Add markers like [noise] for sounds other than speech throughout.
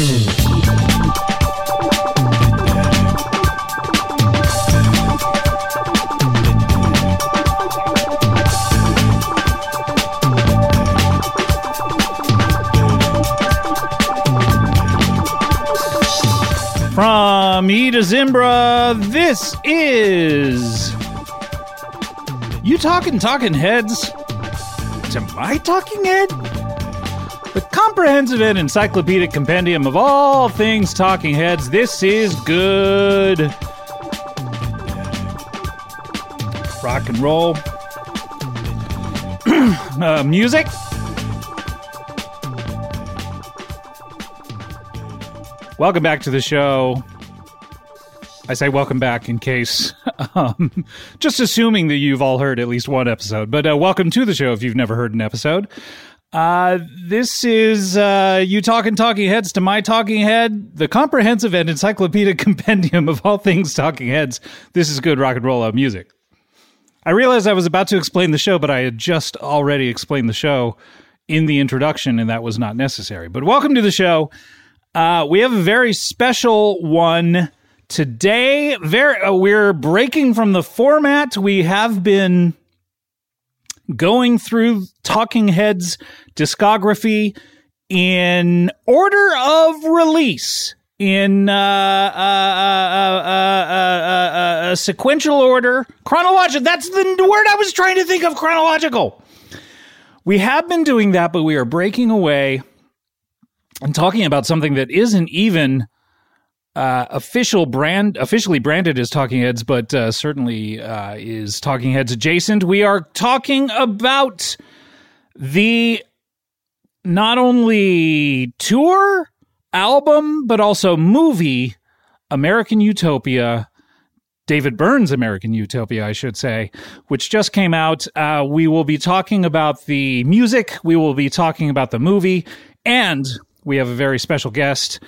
From E to Zimbra, this is. You talking talking heads? To my talking head? The comprehensive and encyclopedic compendium of all things talking heads. This is good. Rock and roll. [clears throat] uh, music. Welcome back to the show. I say welcome back in case, [laughs] um, just assuming that you've all heard at least one episode. But uh, welcome to the show if you've never heard an episode. Uh, this is uh, you talking talking heads to my talking head, the comprehensive and encyclopedic [laughs] compendium of all things talking heads. This is good rock and roll out music. I realized I was about to explain the show, but I had just already explained the show in the introduction, and that was not necessary. But welcome to the show. Uh, we have a very special one today. Very, uh, we're breaking from the format. We have been going through Talking Heads discography in order of release in uh, uh, uh, a sequential order, chronological. That's the word I was trying to think of. Chronological. We have been doing that, but we are breaking away and talking about something that isn't even uh, official brand officially branded as Talking Heads, but uh, certainly uh, is Talking Heads adjacent. We are talking about the not only tour album but also movie American Utopia. David Byrne's American Utopia, I should say, which just came out. Uh, we will be talking about the music. We will be talking about the movie, and we have a very special guest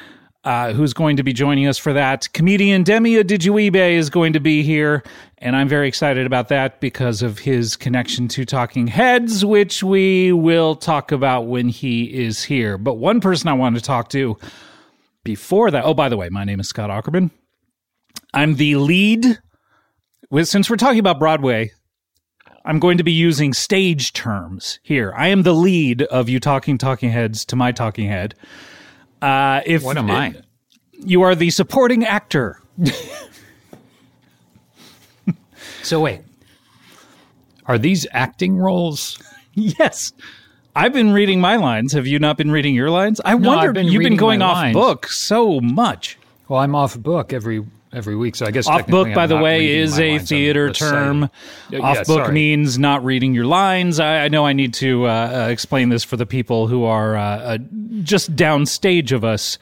uh, who's going to be joining us for that. Comedian Demi Adejuyigbe is going to be here, and I'm very excited about that because of his connection to Talking Heads, which we will talk about when he is here. But one person I want to talk to before that, oh, by the way, my name is Scott Aukerman. I'm the lead. With, since we're talking about Broadway, I'm going to be using stage terms here. I am the lead of you talking talking heads to my talking head. Uh, if what am I? You are the supporting actor. [laughs] so wait, are these acting roles? [laughs] yes. I've been reading my lines. Have you not been reading your lines? I no, wondered. Been you've been going off lines. book so much. Well, I'm off book every every week. So I guess off book, by the way, is a theater term. Yeah, off yeah, book sorry. means not reading your lines. I, I know I need to uh, uh, explain this for the people who are uh, uh, just downstage of us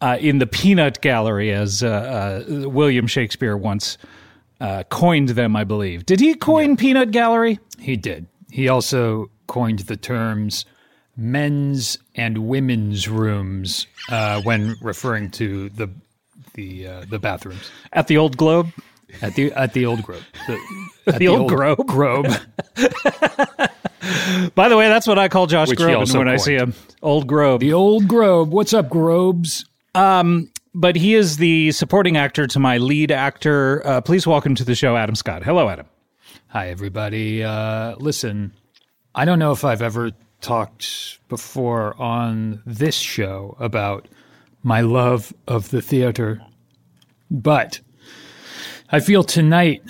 uh, in the peanut gallery, as uh, William Shakespeare once coined them. I believe. Did he coin Yeah. peanut gallery? He did. He also coined the terms men's and women's rooms uh, when referring to the the uh, the bathrooms At the Old Globe. at the at the old grove. [laughs] The, at The old grove? grove. [laughs] By the way, that's what I call Josh Which Groban when I see him. Old Grove. the old grove. What's up, Grobes? but he is the supporting actor to my lead actor. Uh, please welcome to the show, Adam Scott. Hello, Adam. Hi, everybody. Uh, listen, I don't know if I've ever talked before on this show about my love of the theater, but I feel tonight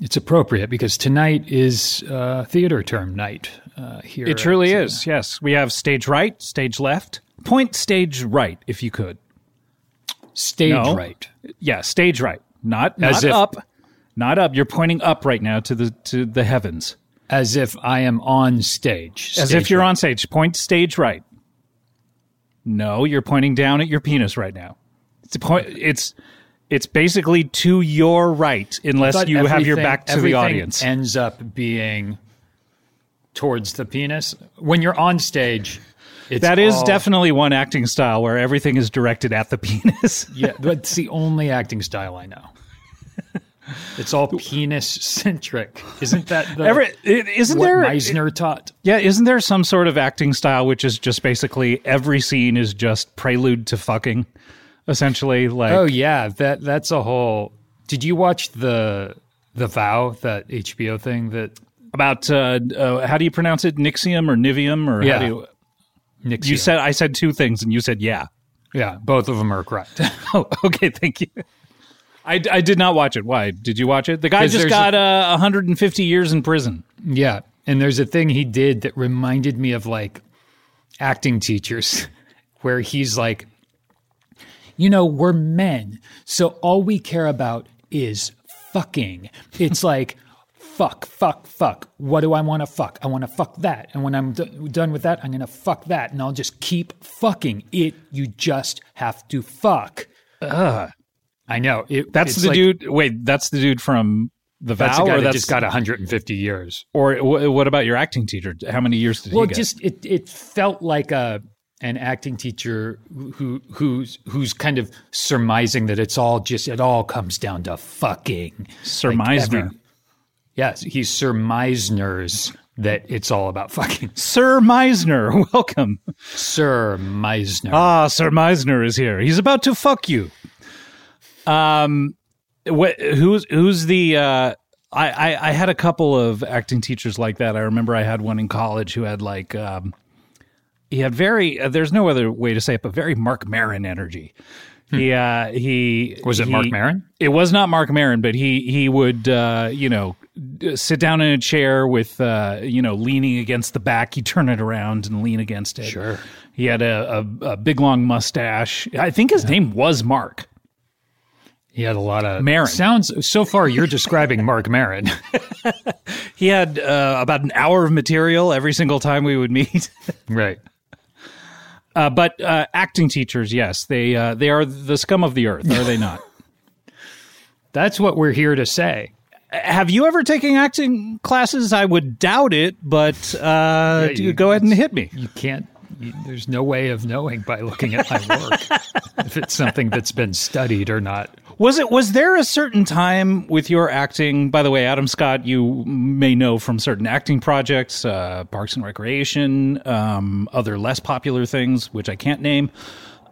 It's appropriate because tonight is uh, theater term night uh, here. It truly uh, is. Yes, we have stage right, stage left. Point stage right, if you could. Stage No. right. Yeah, stage right, not As not if- up, not up. You're pointing up right now to the to the heavens, As if I am on stage. as if you're right. on stage. Point stage right. No, you're pointing down at your penis right now. It's a point. It's it's basically to your right, unless you have your back to the audience. Ends up being towards the penis. When you're on stage, it's that is all- definitely one acting style where everything is directed at the [laughs] penis. Yeah, that's the only acting style I know. It's all penis centric, isn't that the Every, it- isn't what there? Meisner taught? Yeah, isn't there some sort of acting style which is just basically every scene is just prelude to fucking, essentially? Like, Oh yeah, that that's a whole. Did you watch the the Vow that HBO thing that about uh, uh, how do you pronounce it? Nixium or Nivium or Yeah. how do you? Nixie? You said I said two things and you said yeah. yeah, both of them are correct. [laughs] Oh, okay, thank you. I, I did not watch it. Why did you watch it? The guy just there's got uh, 150 years in prison. Yeah. And there's a thing he did that reminded me of like acting teachers, [laughs] where he's like, you know, we're men. So all we care about is fucking. It's [laughs] like, fuck, fuck, fuck. What do I want to fuck? I want to fuck that. And when I'm d- done with that, I'm going to fuck that. And I'll just keep fucking it. You just have to fuck. I know. It, That's the like- dude. Wait, that's the dude from the That's vow, the guy or that that's just got 150 years. or wh- what about your acting teacher? How many years did well he get? just it it felt like a an acting teacher who who's who's kind of surmising that it's all just it all comes down to fucking Sir Like Meisner. every- yes he's Sir Meisner's that it's all about fucking [laughs] Sir Meisner, welcome. Sir Meisner Ah, Sir Meisner is here. He's about to fuck you. Um, what? Who's who's the? Uh, I, I I had a couple of acting teachers like that. I remember I had one in college who had like um, he had very. Uh, there's no other way to say it, but very Marc Maron energy. He uh, he was it he- Marc Maron It was not Marc Maron, but he he would uh, you know sit down in a chair with uh, you know leaning against the back. He'd turn it around and lean against it. Sure. He had a, a, a big long mustache. I think his name was Mark. He had a lot of Maron. sounds so far you're describing Marc Maron [laughs] He had uh, about an hour of material every single time we would meet. [laughs] right Uh, but uh, acting teachers, yes, they uh, they are the scum of the earth, are they not? [laughs] that's what we're here to say Have you ever taken acting classes? I would doubt it, but uh, you- go ahead and hit me. you can't you, there's no way of knowing by looking at my work [laughs] if it's something that's been studied or not Was it? Was there a certain time with your acting? By the way, Adam Scott, you may know from certain acting projects, uh, Parks and Recreation, um, other less popular things, which I can't name.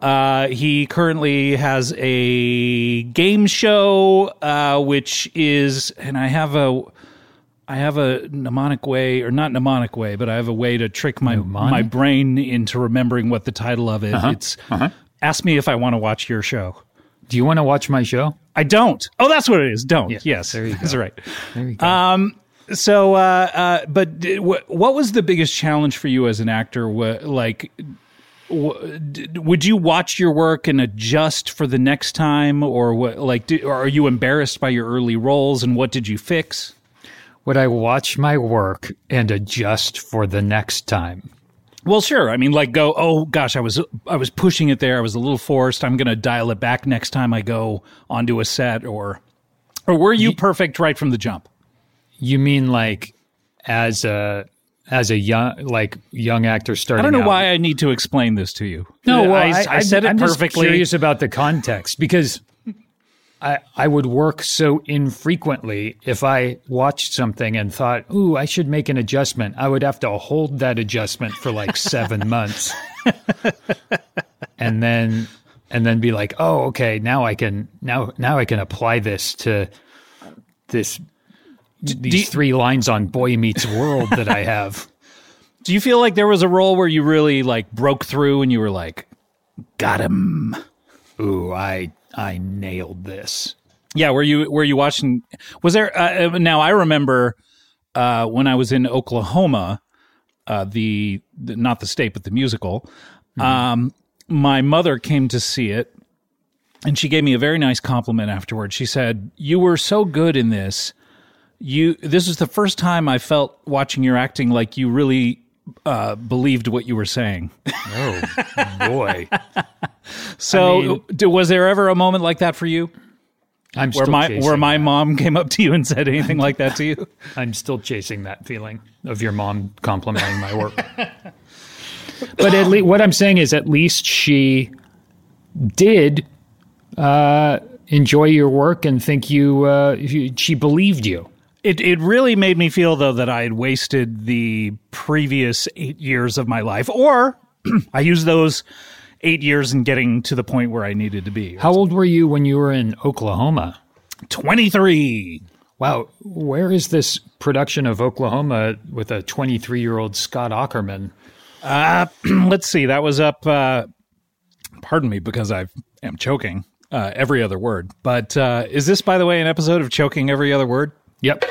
Uh, he currently has a game show, uh, which is, and I have a, I have a mnemonic way, or not mnemonic way, but I have a way to trick my my brain into remembering what the title of it. It's ask me if I want to watch your show. do you want to watch my show I don't. Oh, that's what it is. Don't. yes, there you go. That's right. there you go Um. So, uh, uh, but d- wh- what was the biggest challenge for you as an actor? Wh- like, w- d- would you watch your work and adjust for the next time, or what? Like, do, or are you embarrassed by your early roles, and what did you fix? Would I watch my work and adjust for the next time? Well, sure. I mean, like, go. Oh gosh, I was I was pushing it there. I was a little forced. I'm going to dial it back next time I go onto a set, or or were you perfect right from the jump? You mean like as a as a young like young actor starting? I don't know out? why I need to explain this to you. No, well, I, I, I said I'm it just perfectly. curious about the context because I I would work so infrequently if I watched something and thought, "Ooh, I should make an adjustment." I would have to hold that adjustment for like [laughs] seven months, and then and then be like, "Oh, okay, now I can now now I can apply this to this." These three lines on Boy Meets World that I have. [laughs] Do you feel like there was a role where you really like broke through and you were like, got him? Ooh, I I nailed this. Yeah, were you were you watching? Was there uh, now? I remember uh, when I was in Oklahoma, uh, the, the not the state but the musical. Um, my mother came to see it, and she gave me a very nice compliment afterwards. She said, "You were so good in this. You this is the first time I felt watching your acting like you really." Uh, believed what you were saying. Oh boy, [laughs] So, I mean- d- was there ever a moment like that for you, I'm where my where my that. mom came up to you and said anything like that to you? [laughs] I'm still chasing that feeling of your mom complimenting my work. [laughs] but at least what I'm saying is, at least she did uh, enjoy your work and think you, uh, you. She believed you. It it really made me feel though that I had wasted the previous eight years of my life, or [clears throat] I used those eight years in getting to the point where I needed to be. How old were you when you were in Oklahoma? Twenty three. Wow, where is this production of Oklahoma with a 23 year old Scott Aukerman? [clears throat] Let's see. That was up. Uh, pardon me, because I am choking uh, every other word. But uh, is this, by the way, an episode of choking every other word? Yep.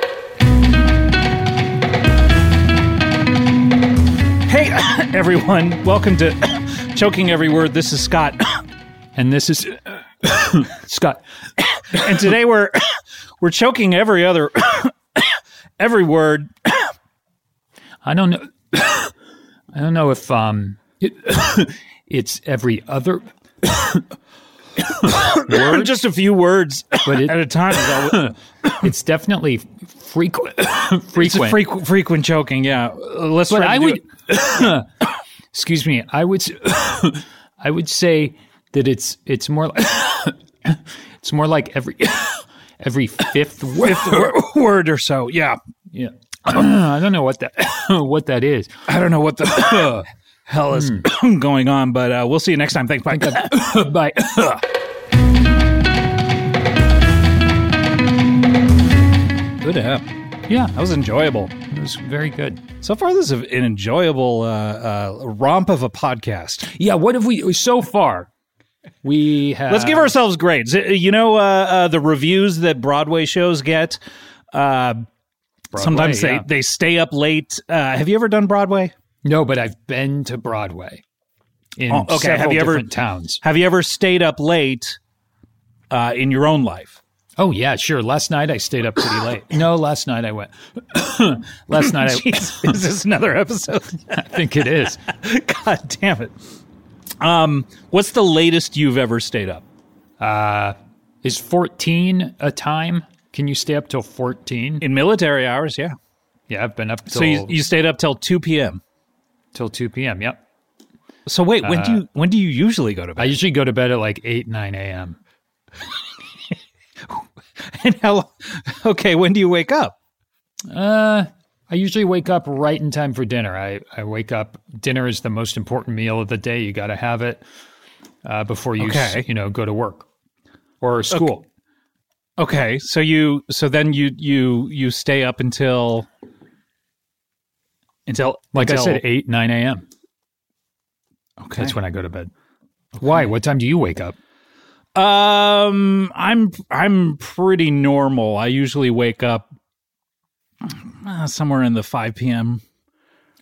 Hey, [coughs] everyone! Welcome to [coughs] choking every word. This is Scott. [coughs] And this is Scott. and today we're we're choking every other every word. I don't know. I don't know if um, it, it's every other Word? [coughs] Just a few words But it- [coughs] at a time. all- [coughs] It's definitely frequent. It's frequent. a frequent, frequent choking. Yeah, Uh, let's. but I would. excuse me. I would. I would say that it's it's more like it's more like every every fifth word. wor- word or so. Yeah, Yeah. I don't know what that what that is. I don't know what the hell is [coughs] going on, but uh, we'll see you next time. Thanks. Bye. [coughs] Bye. [coughs] Good app. yeah, That was enjoyable. it was very good. So far, this is an enjoyable uh, uh, romp of a podcast. Yeah, what have we so far? We have Let's give ourselves grades. Uh, You know, uh, uh, the reviews that Broadway shows get. Uh, sometimes they, yeah. they stay up late. Uh, have you ever done Broadway? No, but I've been to Broadway in Oh, okay. Have you ever- different towns. Have you ever stayed up late uh, in your own life? Oh yeah, sure. Last night I stayed up pretty late. No, last night I went. [coughs] last night I, [laughs] Jeez, is this another episode? [laughs] I think it is. [laughs] God damn it. Um, what's the latest you've ever stayed up? Uh, is fourteen a time? Can you stay up till fourteen? In military hours, yeah. Yeah, I've been up till So you, you stayed up till two p.m. till two p.m. Yep. So wait, when do you when do you usually go to bed? I usually go to bed at like eight nine a.m. [laughs] And how? Okay, when do you wake up? Uh, I usually wake up right in time for dinner. I, I wake up. Dinner is the most important meal of the day. You got to have it uh, before you s- you know go to work or school. Okay, so you so then you you you stay up until until Like I said, eight nine a.m. Okay. That's when I go to bed. Why? What time do you wake up? Um, I'm I'm pretty normal. I usually wake up uh, somewhere in the five p.m.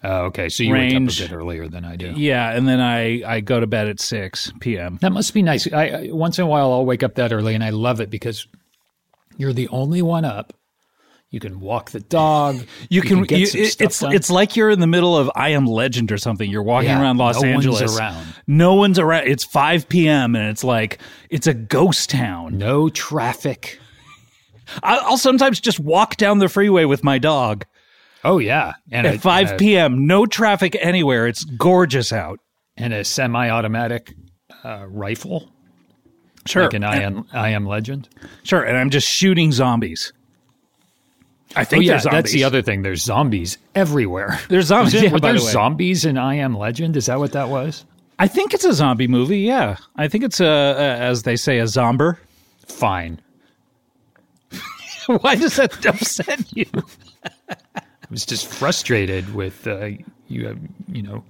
Oh, okay. So you wake up a bit earlier than I do. Yeah, and then I I go to bed at six p.m. That must be nice. I, I once in a while I'll wake up that early, and I love it because you're the only one up. You can walk the dog. You can, you- some it- stuff it's done. it's like you're in the middle of I Am Legend or something. You're walking Yeah, around Los no one's Angeles. around. No one's around. It's five p.m. and it's like it's a ghost town. no traffic. I, I'll sometimes just walk down the freeway with my dog Oh yeah, and at a- five and a- p.m. No traffic anywhere. It's gorgeous out. and a semi-automatic uh, rifle, Sure, like an I am I am Legend. sure, and I'm just shooting zombies. I think oh yeah, that's the other thing. There's zombies everywhere. [laughs] There's zombies. [laughs] Yeah, were there the zombies in I Am Legend? Is that what that was? I think it's a zombie movie. Yeah, I think it's a, a as they say, a zomber. Fine. [laughs] Why does that upset you? I was just frustrated with uh, you. Have, you know,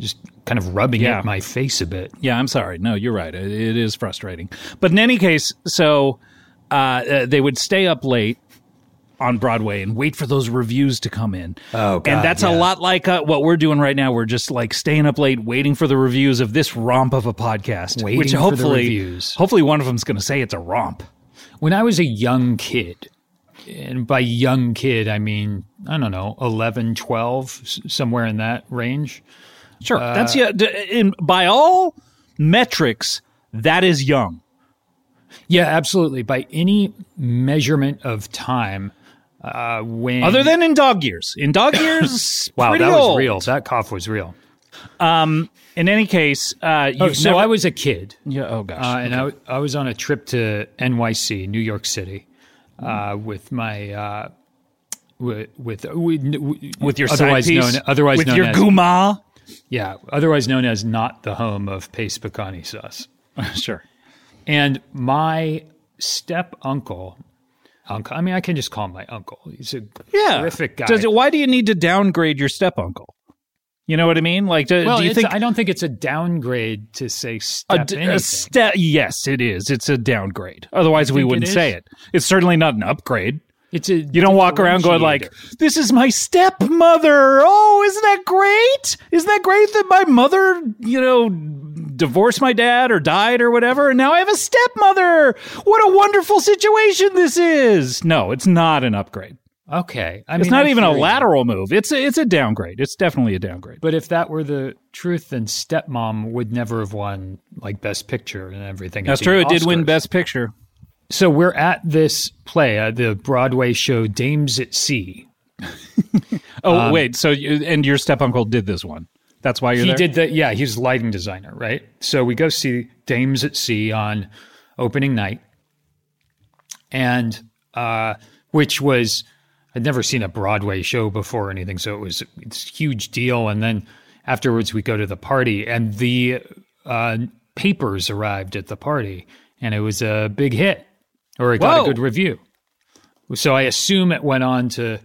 just kind of rubbing Yeah. at my face a bit. Yeah, I'm sorry. No, you're right. It, it is frustrating. But in any case, so uh, uh, they would stay up late on Broadway and wait for those reviews to come in. Oh, God, and that's a lot like uh, what we're doing right now. We're just like staying up late, waiting for the reviews of this romp of a podcast. Waiting which for the hopefully, reviews. hopefully, one of them's going to say it's a romp. When I was a young kid, and by young kid, I mean, I don't know, 11, 12, s- somewhere in that range. Sure, that's yeah. d- In, by all metrics, that is young. Yeah, absolutely. By any measurement of time, uh, when. Other than in dog years, in dog [coughs] years, Wow, that was real. That cough was real. Um, In any case, uh, Oh, so never- I was a kid. yeah. Oh gosh. Uh, and I, I was on a trip to NYC, New York City, uh, with my uh, with with, with with your otherwise side piece, known otherwise with known your as guma. yeah otherwise known as not the home of Pace picante sauce. [laughs] sure. And my step uncle, uncle. I mean, I can just call him my uncle. He's a Yeah. terrific guy. Does it, why do you need to downgrade your step uncle? You know what I mean? Like, do, well, do you think I don't think it's a downgrade to say step a step? Yes, it is. It's a downgrade. Otherwise, we wouldn't say it. It's certainly not an upgrade. It's a You don't walk around going like, "This is my stepmother." Oh, isn't that great? Isn't that great that my mother, you know, divorced my dad or died or whatever, and now I have a stepmother? What a wonderful situation this is. No, it's not an upgrade. okay. I It's mean, not I even a hear you. lateral move. It's a, it's a downgrade. It's definitely a downgrade. But if that were the truth, then Stepmom would never have won like Best Picture and everything. That's true. It did win Best Picture. So we're at this play, uh, the Broadway show Dames at Sea. [laughs] Oh Um, wait, so you, and your step uncle did this one. That's why you're He there. did the yeah, he's lighting designer, right? So we go see Dames at Sea on opening night, and uh, which was I'd never seen a Broadway show before or anything, so it was it's a huge deal. And then afterwards, we go to the party, and the uh, papers arrived at the party, and it was a big hit, or it got a good review. So I assume it went on to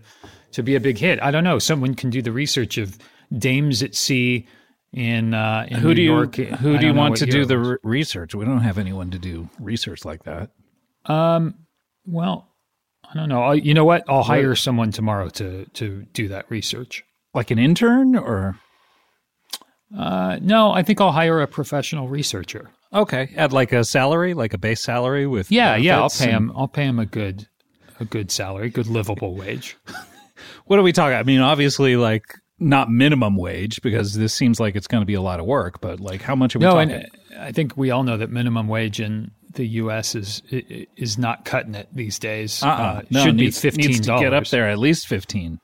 to be a big hit. I don't know. Someone can do the research of Dames at Sea in, uh, in Who New do you York. who do you want to do the re- research? We don't have anyone to do research like that. Um. Well, I don't know. I'll, you know what? I'll hire someone tomorrow to to do that research. Like an intern or Uh, no, I think I'll hire a professional researcher. Okay, at like a salary, like a base salary with Yeah, yeah. I'll pay and- him. I'll pay him a good a good salary, good livable wage. [laughs] What are we talking? I mean, obviously, like not minimum wage because this seems like it's going to be a lot of work. But like, how much are we No, talking? and uh, I think we all know that minimum wage in the U.S. is is not cutting it these days. uh-uh. it no, should needs, be fifteen needs to get up there at least fifteen.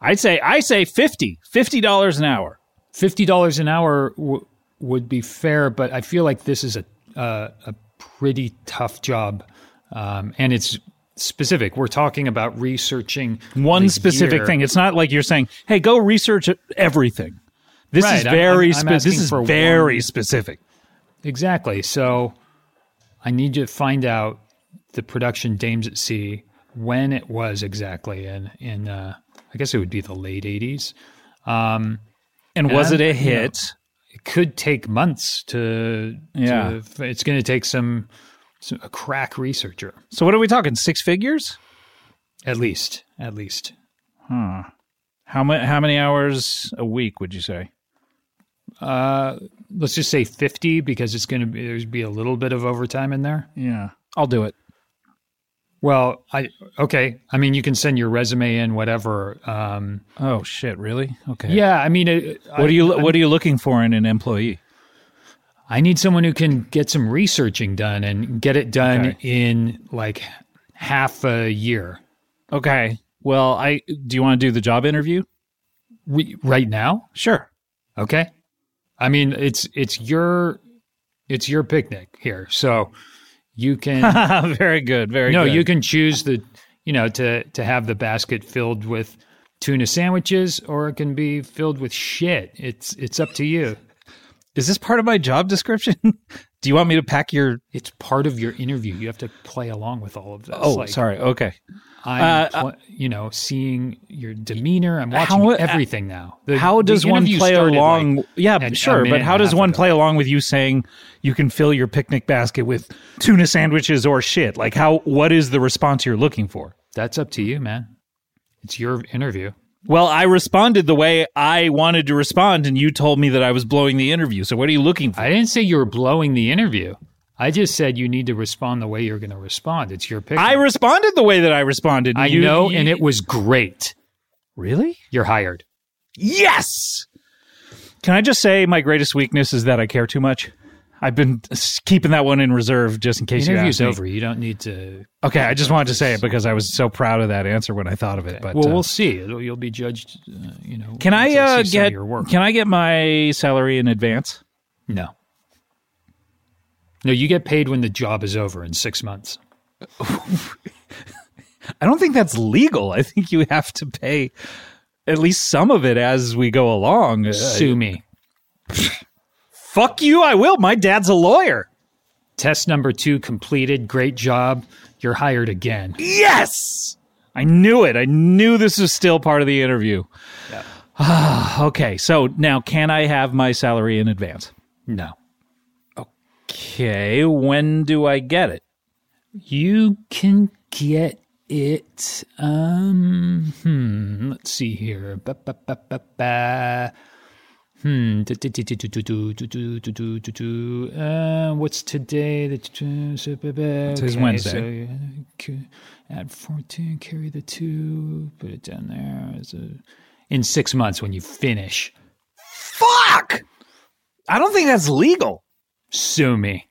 I'd say I say fifty. Fifty dollars an hour. Fifty dollars an hour w- would be fair, but I feel like this is a uh, a pretty tough job, um, and it's specific. We're talking about researching One specific year. thing. It's not like you're saying, "Hey, go research everything." This is Right, I'm- very I'm- I'm spe- this is very one- specific. Exactly. So I need to find out the production Dames at Sea when it was exactly in in uh, I guess it would be the late eighties. Um, And was it And, a you know, hit? Could take months to. Yeah. to- it's going to take some, some a crack researcher So what are we talking? Six figures? at least. At least. Huh. How many how many hours a week would you say? Uh, let's just say fifty because it's going to be there's be a little bit of overtime in there. Yeah, I'll do it. Well, I okay. I mean, you can send your resume in, whatever. Um, Oh shit! Really? Okay. yeah, I mean, it, What are you What are you looking for in an employee? I need someone who can get some researching done and get it done Okay. in like half a year. Okay. Well, I do you want to do the job interview? We, right now, Sure. okay. I mean, it's it's your it's your picnic here, so you can [laughs] very good. Very no, good. you can choose the you know to to have the basket filled with tuna sandwiches, or it can be filled with shit. It's it's up to you. Is this part of my job description? [laughs] Do you want me to pack your? It's part of your interview. You have to play along with all of this. Oh, Like, sorry. Okay. I'm, Uh, pl- you know, seeing your demeanor. I'm watching How- everything now. The- how does one play along? like, yeah, a- sure. But how does one ago. play along with you saying you can fill your picnic basket with tuna sandwiches or shit? Like how? What is the response you're looking for? That's up to you, man. It's your interview. Well, I responded the way I wanted to respond, and you told me that I was blowing the interview. So what are you looking for? I didn't say you were blowing the interview. I just said you need to respond the way you're going to respond. It's your pick. I responded the way that I responded. I You- know, you- and it was great. really You're hired. yes. Can I just say my greatest weakness is that I care too much. I've been keeping that one in reserve just in case you Interview's ask me. over. You don't need to. Okay, I just wanted to say it because I was so proud of that answer when I thought of it. But Well, uh, we'll see. It'll, you'll be judged. Uh, you know. can I uh, see some of get your work? can I get my salary in advance? No. No, you get paid when the job is over in six months. [laughs] I don't think that's legal. I think you have to pay at least some of it as we go along. Sue me. Fuck you, I will. My dad's a lawyer. Test number two completed. Great job. You're hired again. Yes! I knew it. I knew this was still part of the interview. [sighs] okay, so now can I have my salary in advance? No. Okay, when do I get it? You can get it. Um, hmm. Let's see here. Ba, ba, ba. Hmm. Uh, what's today? The Today's okay, Wednesday. So at 14, carry the two, put it down there. A, in six months when you finish. Fuck! I don't think that's legal. Sue me.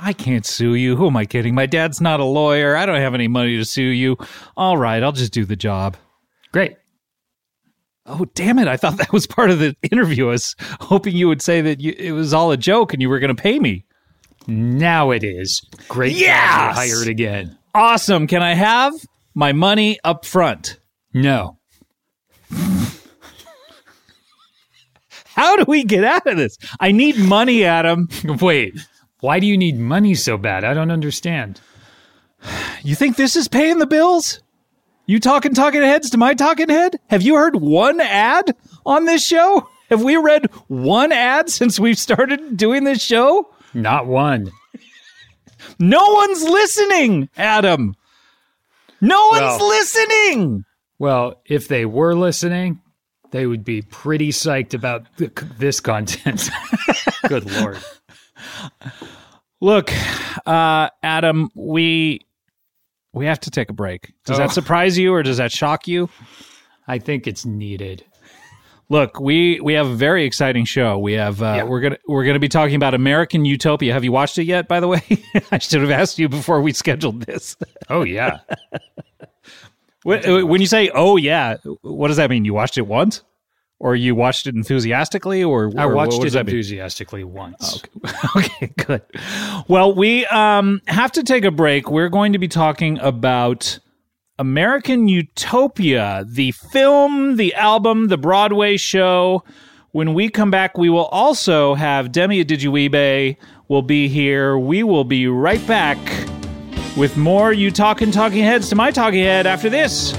I can't sue you. Who am I kidding? My dad's not a lawyer. I don't have any money to sue you. All right, I'll just do the job. Great. Oh, damn it. I thought that was part of the interview. I was hoping you would say that you, it was all a joke and you were going to pay me. Now it is. Great. Yeah, hired again. Awesome. Can I have my money up front? No. How do we get out of this? I need money, Adam. [laughs] Wait, why do you need money so bad? I don't understand. You think this is paying the bills? You talking talking heads to my talking head? Have you heard one ad on this show? [laughs] Have we read one ad since we've started doing this show? Not one. No one's listening, Adam. No one's Well- listening. Well, if they were listening, they would be pretty psyched about th- this content. [laughs] Good lord. Look, uh, Adam, we we have to take a break. Does Oh. that surprise you or does that shock you? I think it's needed. Look, we we have a very exciting show. We have uh, Yeah. we're gonna we're gonna be talking about American Utopia. Have you watched it yet? By the way, [laughs] I should have asked you before we scheduled this. [laughs] Oh yeah. when, when you say "oh yeah," what does that mean? You watched it once, or you watched it enthusiastically, or I watched it that mean? enthusiastically once. [laughs] okay, good. Well, we um, have to take a break. We're going to be talking about American Utopia, the film, the album, the Broadway show. When we come back, we will also have Demi Adejuyigbe will be here. We will be right back with more You Talking Talking Heads to My Talking Head after this.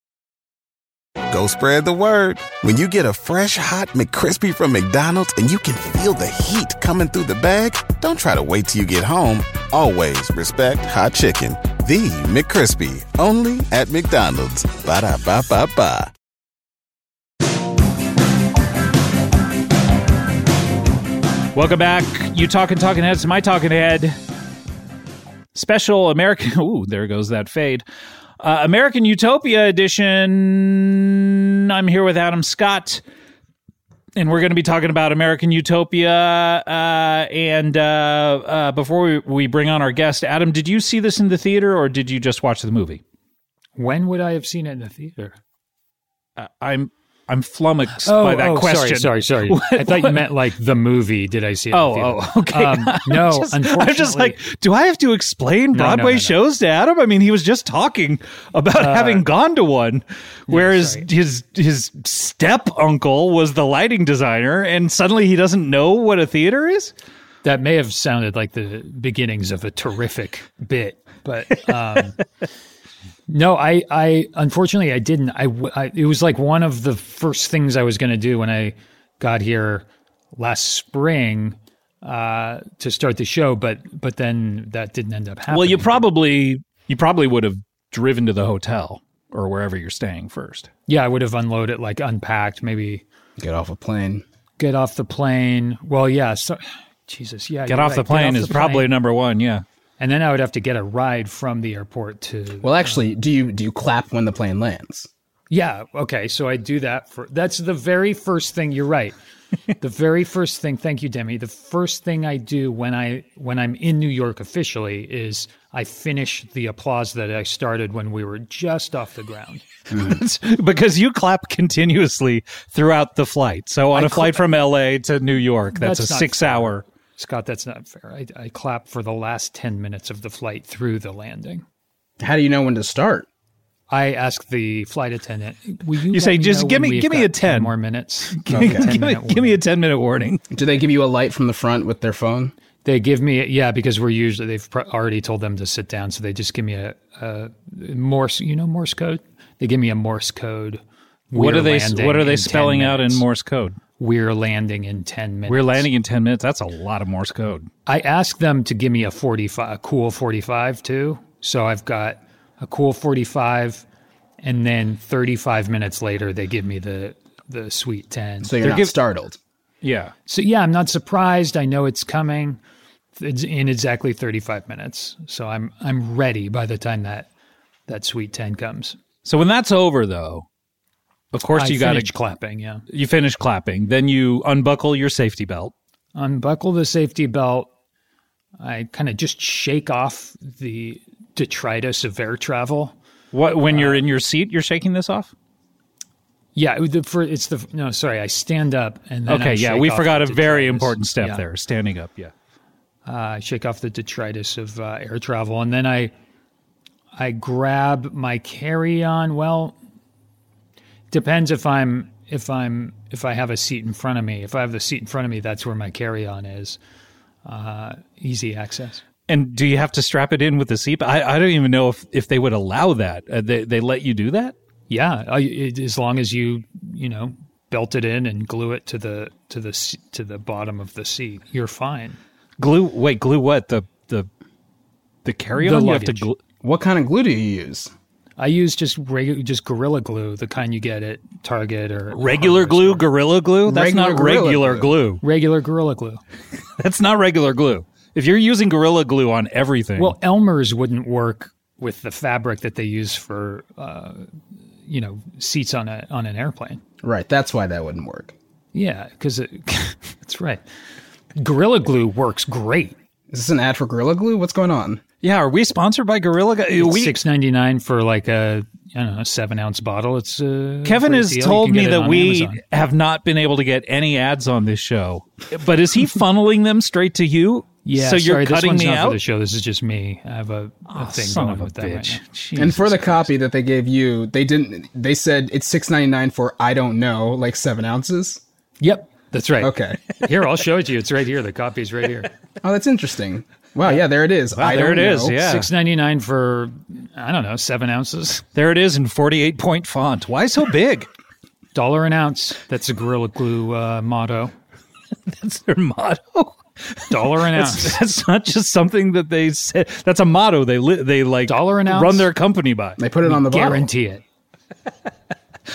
Go spread the word. When you get a fresh hot McCrispy from McDonald's and you can feel the heat coming through the bag, don't try to wait till you get home. Always respect hot chicken. The McCrispy, only at McDonald's. Ba da ba ba ba. Welcome back. You talking talking heads to my talking head. Special American. [laughs] Ooh, there goes that fade. Uh, American Utopia edition. I'm here with Adam Scott, and we're going to be talking about American Utopia. Uh, and uh, uh, before we, we bring on our guest, Adam, did you see this in the theater or did you just watch the movie? When would I have seen it in the theater? Uh, I'm I'm flummoxed Oh, by that oh, question. sorry, sorry, sorry. [laughs] I thought you meant like the movie. Did I see it? Oh, oh, okay. Um, [laughs] no, I'm just, unfortunately, I'm just like, do I have to explain Broadway no, no. shows to Adam? I mean, he was just talking about having gone to one, whereas sorry. his his step uncle was the lighting designer, and suddenly he doesn't know what a theater is. that may have sounded like the beginnings of a terrific bit, but um, [laughs] no, I, I unfortunately I didn't. I, w- I- it was like one of the first things I was going to do when I got here last spring uh, to start the show, but but then that didn't end up happening. Well, you probably you probably would have driven to the hotel or wherever you're staying first. yeah, I would have unloaded, like unpacked, maybe Get off a plane. get off the plane. Well, yeah, so Jesus, yeah, Get you're off the plane off is the probably number one. Yeah. And then I would have to get a ride from the airport to Well, actually, uh, do you do you clap when the plane lands? Yeah. Okay. So I do that for that's the very first thing. You're right. the [laughs] very first thing. Thank you, Demi. The first thing I do when I when I'm in New York officially is I finish the applause that I started when we were just off the ground. [laughs] [laughs] Hmm. because you clap continuously throughout the flight. So on a flight from LA to New York, that's, That's a six fair. hour. Scott, that's not fair. I, I clap for the last ten minutes of the flight through the landing. How do you know when to start? I ask the flight attendant, "Will you?" You say, me "Just give me- give me a 10." more minutes." [laughs] give, me, give me a 10 minute warning. Do they give you a light from the front with their phone? They give me yeah because we're usually they've pr- already told them to sit down, so they just give me a, a Morse. You know Morse code. They give me a Morse code. What We're they what are they spelling out in. Morse code? We're landing in ten minutes. We're landing in 10 minutes. That's a lot of Morse code. I asked them to give me a forty-five, a cool forty-five too. So I've got a cool forty-five, and then thirty-five minutes later they give me the the sweet ten. So you're They're not give- startled. Yeah. So yeah, I'm not surprised. I know it's coming. It's in exactly 35 minutes. So I'm I'm ready by the time that that sweet 10 comes. So when that's over though, of course I you got finish to clapping, yeah. you finish clapping. Then you unbuckle your safety belt. Unbuckle the safety belt. I kind of just shake off the detritus of air travel. What when you're in your seat, you're shaking this off? Yeah, the, for, it's the no. Sorry, I stand up and then Okay, I yeah, we forgot a very important step Yeah. there, standing up, yeah. uh, I shake off the detritus of uh, air travel, and then I I grab my carry on. Well, depends if I'm if I'm if I have a seat in front of me. If I have the seat in front of me, that's where my carry on is. Uh, easy access. And do you have to strap it in with the seat? I, I don't even know if, if they would allow that. Uh, they they let you do that? Yeah, I, it, as long as you you know belt it in and glue it to the to the to the bottom of the seat, you're fine. Glue? Wait, glue what? The the the carry The on? You have to luggage. glue. What kind of glue do you use? I use just regular, just Gorilla Glue, the kind you get at Target or Regular glue, store. gorilla glue. That's Regular not Gorilla regular glue. regular Gorilla Glue. [laughs] That's not regular glue. If you're using gorilla glue on everything, Well, Elmer's wouldn't work with the fabric that they use for, uh, you know, seats on a on an airplane. Right, that's why that wouldn't work. Yeah, because it, [laughs] that's right. Gorilla Glue works great. Is this an ad for Gorilla Glue? What's going on? Yeah, are we sponsored by Gorilla Glue? It's We, six ninety nine for like a I don't know seven ounce bottle. It's uh, Kevin has deal. Told me that we Amazon. have not been able to get any ads on this show. But is he [laughs] funneling them straight to you? Yeah, So you're sorry, this cutting one's me not out? for the show. This is just me. I have a, a thing Son going of a with that right now. And for the copy that they gave you, they didn't. They said it's six ninety nine for I don't know, like seven ounces. Yep, that's right. Okay. [laughs] Here, I'll show it to you. It's right here. The copy's right here. Oh, that's interesting. Wow, yeah, there it is. I there don't it is, know. yeah. Six ninety nine for I don't know seven ounces, There it is in 48 point font. Why so big? [laughs] dollar an ounce. That's a Gorilla Glue uh, motto. [laughs] That's their motto. Dollar an [laughs] ounce. That's, that's not just something that they say. That's a motto they li- they like Dollar an ounce? run their company by. They put it on the bottle. Guarantee it.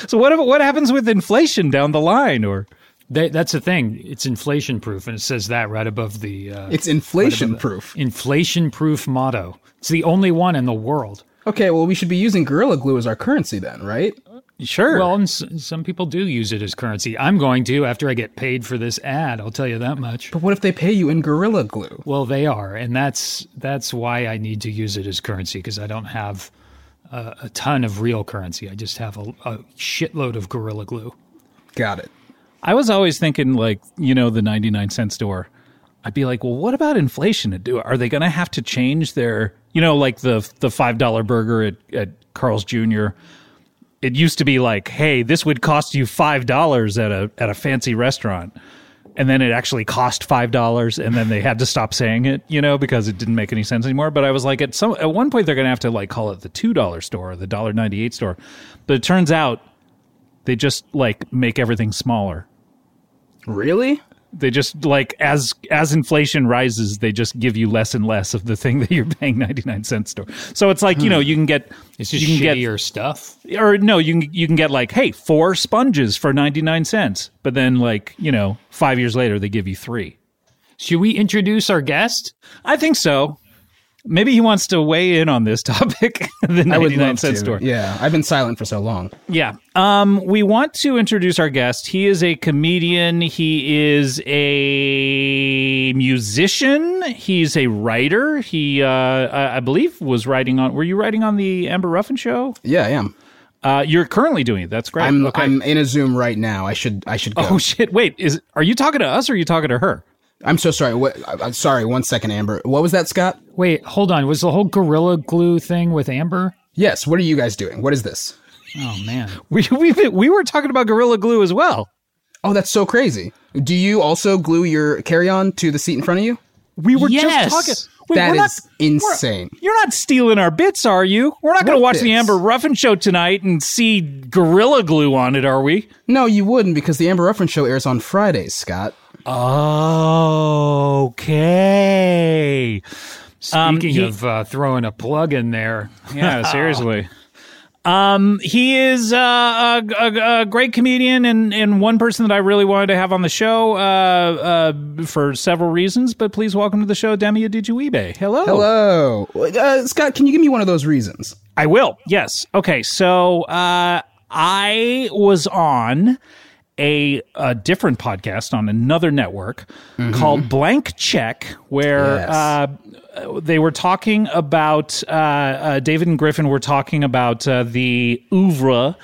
So what what happens with inflation down the line or They, that's the thing. It's inflation proof, and it says that right above the uh, It's inflation proof. inflation proof motto. It's the only one in the world. Okay, well, we should be using Gorilla Glue as our currency then, right? Sure. Well, and s- some people do use it as currency. I'm going to after I get paid for this ad. I'll tell you that much. But what if they pay you in Gorilla Glue? Well, they are, and that's that's why I need to use it as currency because I don't have a, a ton of real currency. I just have a, a shitload of Gorilla Glue. Got it. I was always thinking, like, you know, the 99 cent store. I'd be like, well, what about inflation do? Are they going to have to change their, you know, like the the $5 burger at, at Carl's Jr.? It used to be like, hey, this would cost you $5 at a, at a fancy restaurant. And then it actually cost $5 and then they had to stop saying it, you know, because it didn't make any sense anymore. But I was like, at some, at one point they're going to have to like call it the $2 store or the $1.98 store. But it turns out they just like make everything smaller Really? they just like as as inflation rises they just give you less and less of the thing [laughs] that you're paying 99 cents for so it's like you know you can get It's just you can shittier stuff. or no you can you can get like hey four sponges for 99 cents but then like you know 5 years later they give you 3 Should we introduce our guest? i think so maybe he wants to weigh in on this [laughs] topic the 99 I would love cent to. store Yeah, I've been silent for so long. Yeah. Um, we want to introduce our guest. He is a comedian. He is a musician. He's a writer. He, uh, I I believe, was writing on. Were you writing on the Amber Ruffin show? Yeah, I am. Uh, you're currently doing it. That's great. I'm okay. I'm in a Zoom right now. I should I should go. oh [laughs] shit! Wait, is are you talking to us or are you talking to her? I'm so sorry. What, I- I'm sorry. One second, Amber. What was that, Scott? Wait, hold on. Was the whole Gorilla Glue thing with Amber? Yes. What are you guys doing? What is this? Oh man. [laughs] We we we were talking about Gorilla Glue as well. Oh, that's so crazy. Do you also glue your carry-on to the seat in front of you? We were Yes! just talking. Wait, That we're not, insane. You're not stealing our bits, are you? We're not going to watch the? Amber Ruffin show tonight and see Gorilla Glue on it, are we? No, you wouldn't because the Amber Ruffin show airs on Fridays, Scott. Oh okay. Um, Speaking he- of uh, throwing a plug in there, Yeah, seriously. [laughs] Um, he is uh, a, a, a great comedian and, and one person that I really wanted to have on the show uh, uh, for several reasons. But please welcome to the show, Demi Adejuyigbe. Hello. Hello, uh, Scott. Can you give me one of those reasons? I will. Yes. Okay. So uh, I was on a, a different podcast on another network called Blank Check, where Yes. uh, they were talking about uh, uh, David and Griffin were talking about uh, the oeuvre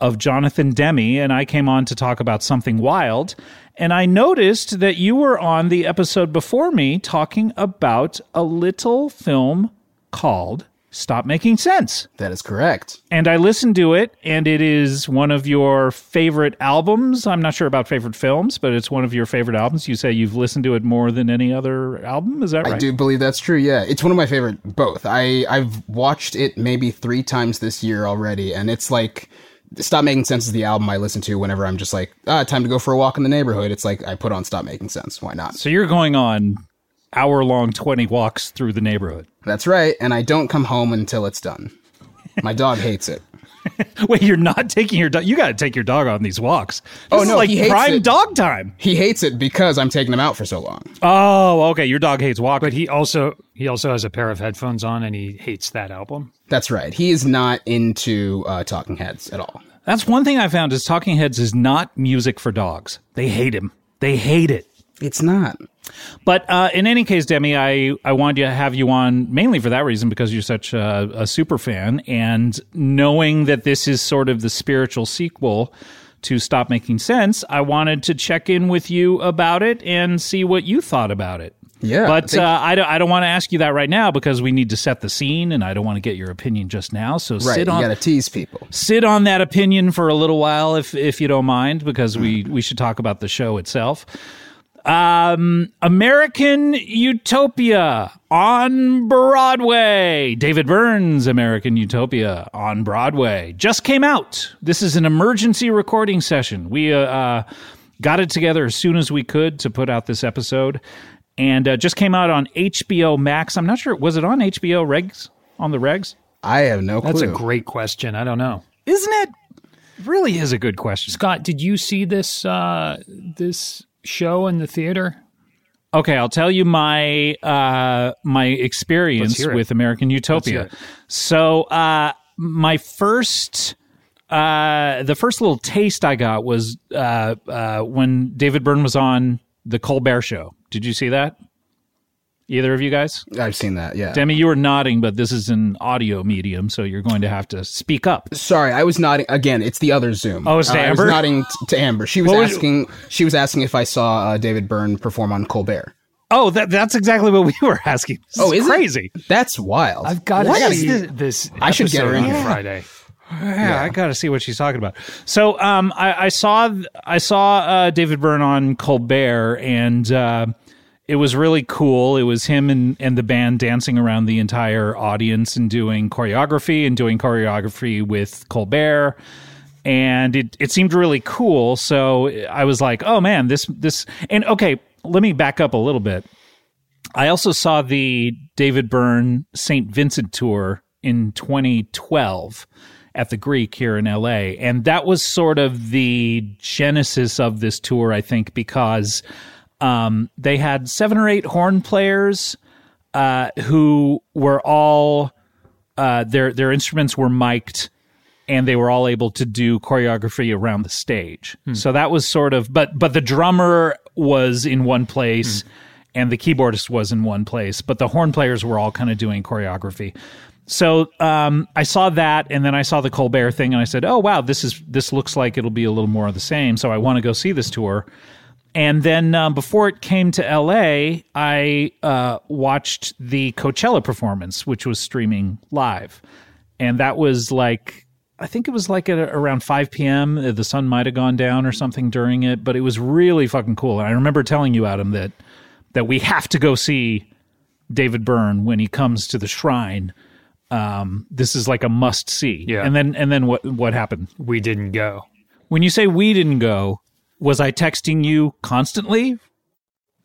of Jonathan Demme, and I came on to talk about something wild. And I noticed that you were on the episode before me talking about a little film called Stop Making Sense. That is correct. And I listened to it, and it is one of your favorite albums. I'm not sure about favorite films, but it's one of your favorite albums. You say you've listened to it more than any other album. Is that right? I do believe that's true. Yeah, it's one of my favorite. Both. I I've watched it maybe three times this year already, and it's like. Stop Making Sense is the album I listen to whenever I'm just like, ah, time to go for a walk in the neighborhood. It's like I put on Stop Making Sense. Why not? So you're going on hour long 20 walks through the neighborhood. That's right. And I don't come home until it's done. My dog hates it. [laughs] Wait, you're not taking your dog. You got to take your dog on these walks. This Oh, is no, like he hates prime it. dog time. He hates it because I'm taking him out for so long. Oh, okay. Your dog hates walking. but he also he also has a pair of headphones on, and he hates that album. That's right. He is not into uh, Talking Heads at all. That's one thing I found is Talking Heads is not music for dogs. They hate him. They hate it. It's not. But uh, in any case, Demi, I, I wanted to have you on mainly for that reason because you're such a, a super fan. And knowing that this is sort of the spiritual sequel to Stop Making Sense, I wanted to check in with you about it and see what you thought about it. Yeah, But thank- uh, I don't, I don't want to ask you that right now because we need to set the scene and I don't want to get your opinion just now. So Right. sit You on got to tease people. sit on that opinion for a little while if if you don't mind because we we should talk about the show itself um american utopia on broadway. David Byrne's american utopia on broadway just came out. This is an emergency recording session. We uh, uh got it together as soon as we could to put out this episode and uh, just came out on hbo max. I'm not sure was it on hbo regs? On the regs? I have no clue. That's a great question. I don't know. isn't it? Really is a good question. Scott, did you see this uh, this show in the theater? Okay, I'll tell you my uh, my experience with American Utopia. So, uh, my first uh, the first little taste I got was uh, uh, when David Byrne was on the Colbert Show. Did you see that? Either of you guys? I've seen that. Yeah. Demi, you were nodding, but this is an audio medium, so you're going to have to speak up. Sorry, I was nodding again. It's the other Zoom. Oh, it's to Uh, I Amber? was nodding t- to Amber. She was was- asking. She was asking if I saw uh, David Byrne perform on Colbert. Oh, that, that's exactly what we [laughs] were asking. This Oh, is is it? crazy. That's wild. I've got to see This- this. I should get her in on here. Friday. [laughs] Yeah, I got to see what she's talking about. So, um, I, I saw I saw uh, David Byrne on Colbert, and uh, it was really cool. It was him and, and the band dancing around the entire audience and doing choreography and doing choreography with Colbert, and it it seemed really cool. So I was like, oh man, this this and okay. Let me back up a little bit. I also saw the David Byrne St. Vincent tour in 2012 at the Greek here in LA. And that was sort of the genesis of this tour, I think, because um, they had seven or eight horn players uh, who were all uh, their their instruments were mic'd and they were all able to do choreography around the stage. So that was sort of but but the drummer was in one place and the keyboardist was in one place, but the horn players were all kind of doing choreography. So um, I saw that, and then I saw the Colbert thing, and I said, "Oh wow, this is this looks like it'll be a little more of the same." So I want to go see this tour. And then um, before it came to LA, I uh, watched the Coachella performance, which was streaming live, and that was like I think it was like at around 5 p.m. The sun might have gone down or something during it, but it was really fucking cool. And I remember telling you, Adam, that that we have to go see David Byrne when he comes to the shrine. Um, this is like a must see. Yeah. And then and then what what happened? We didn't go. When you say we didn't go, was I texting you constantly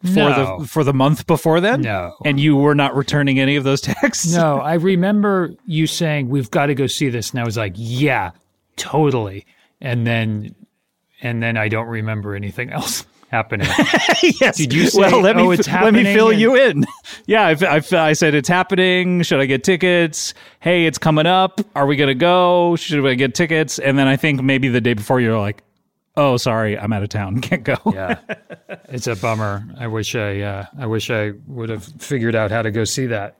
for No. the for the month before then? No. And you were not returning any of those [laughs] texts? No, I remember you saying we've got to go see this, and I was like, yeah, totally. And then, and then I don't remember anything else [laughs] happening. [laughs] yes. Did you say, well, let "Oh, me it's let me fill and- you in. Yeah, I, I, I said it's happening. Should I get tickets? Hey, it's coming up. Are we gonna go? Should I get tickets? And then I think maybe the day before you're like, oh, sorry, I'm out of town, [laughs] can't go. yeah, it's a bummer. I wish I, uh, I wish I would have figured out how to go see that.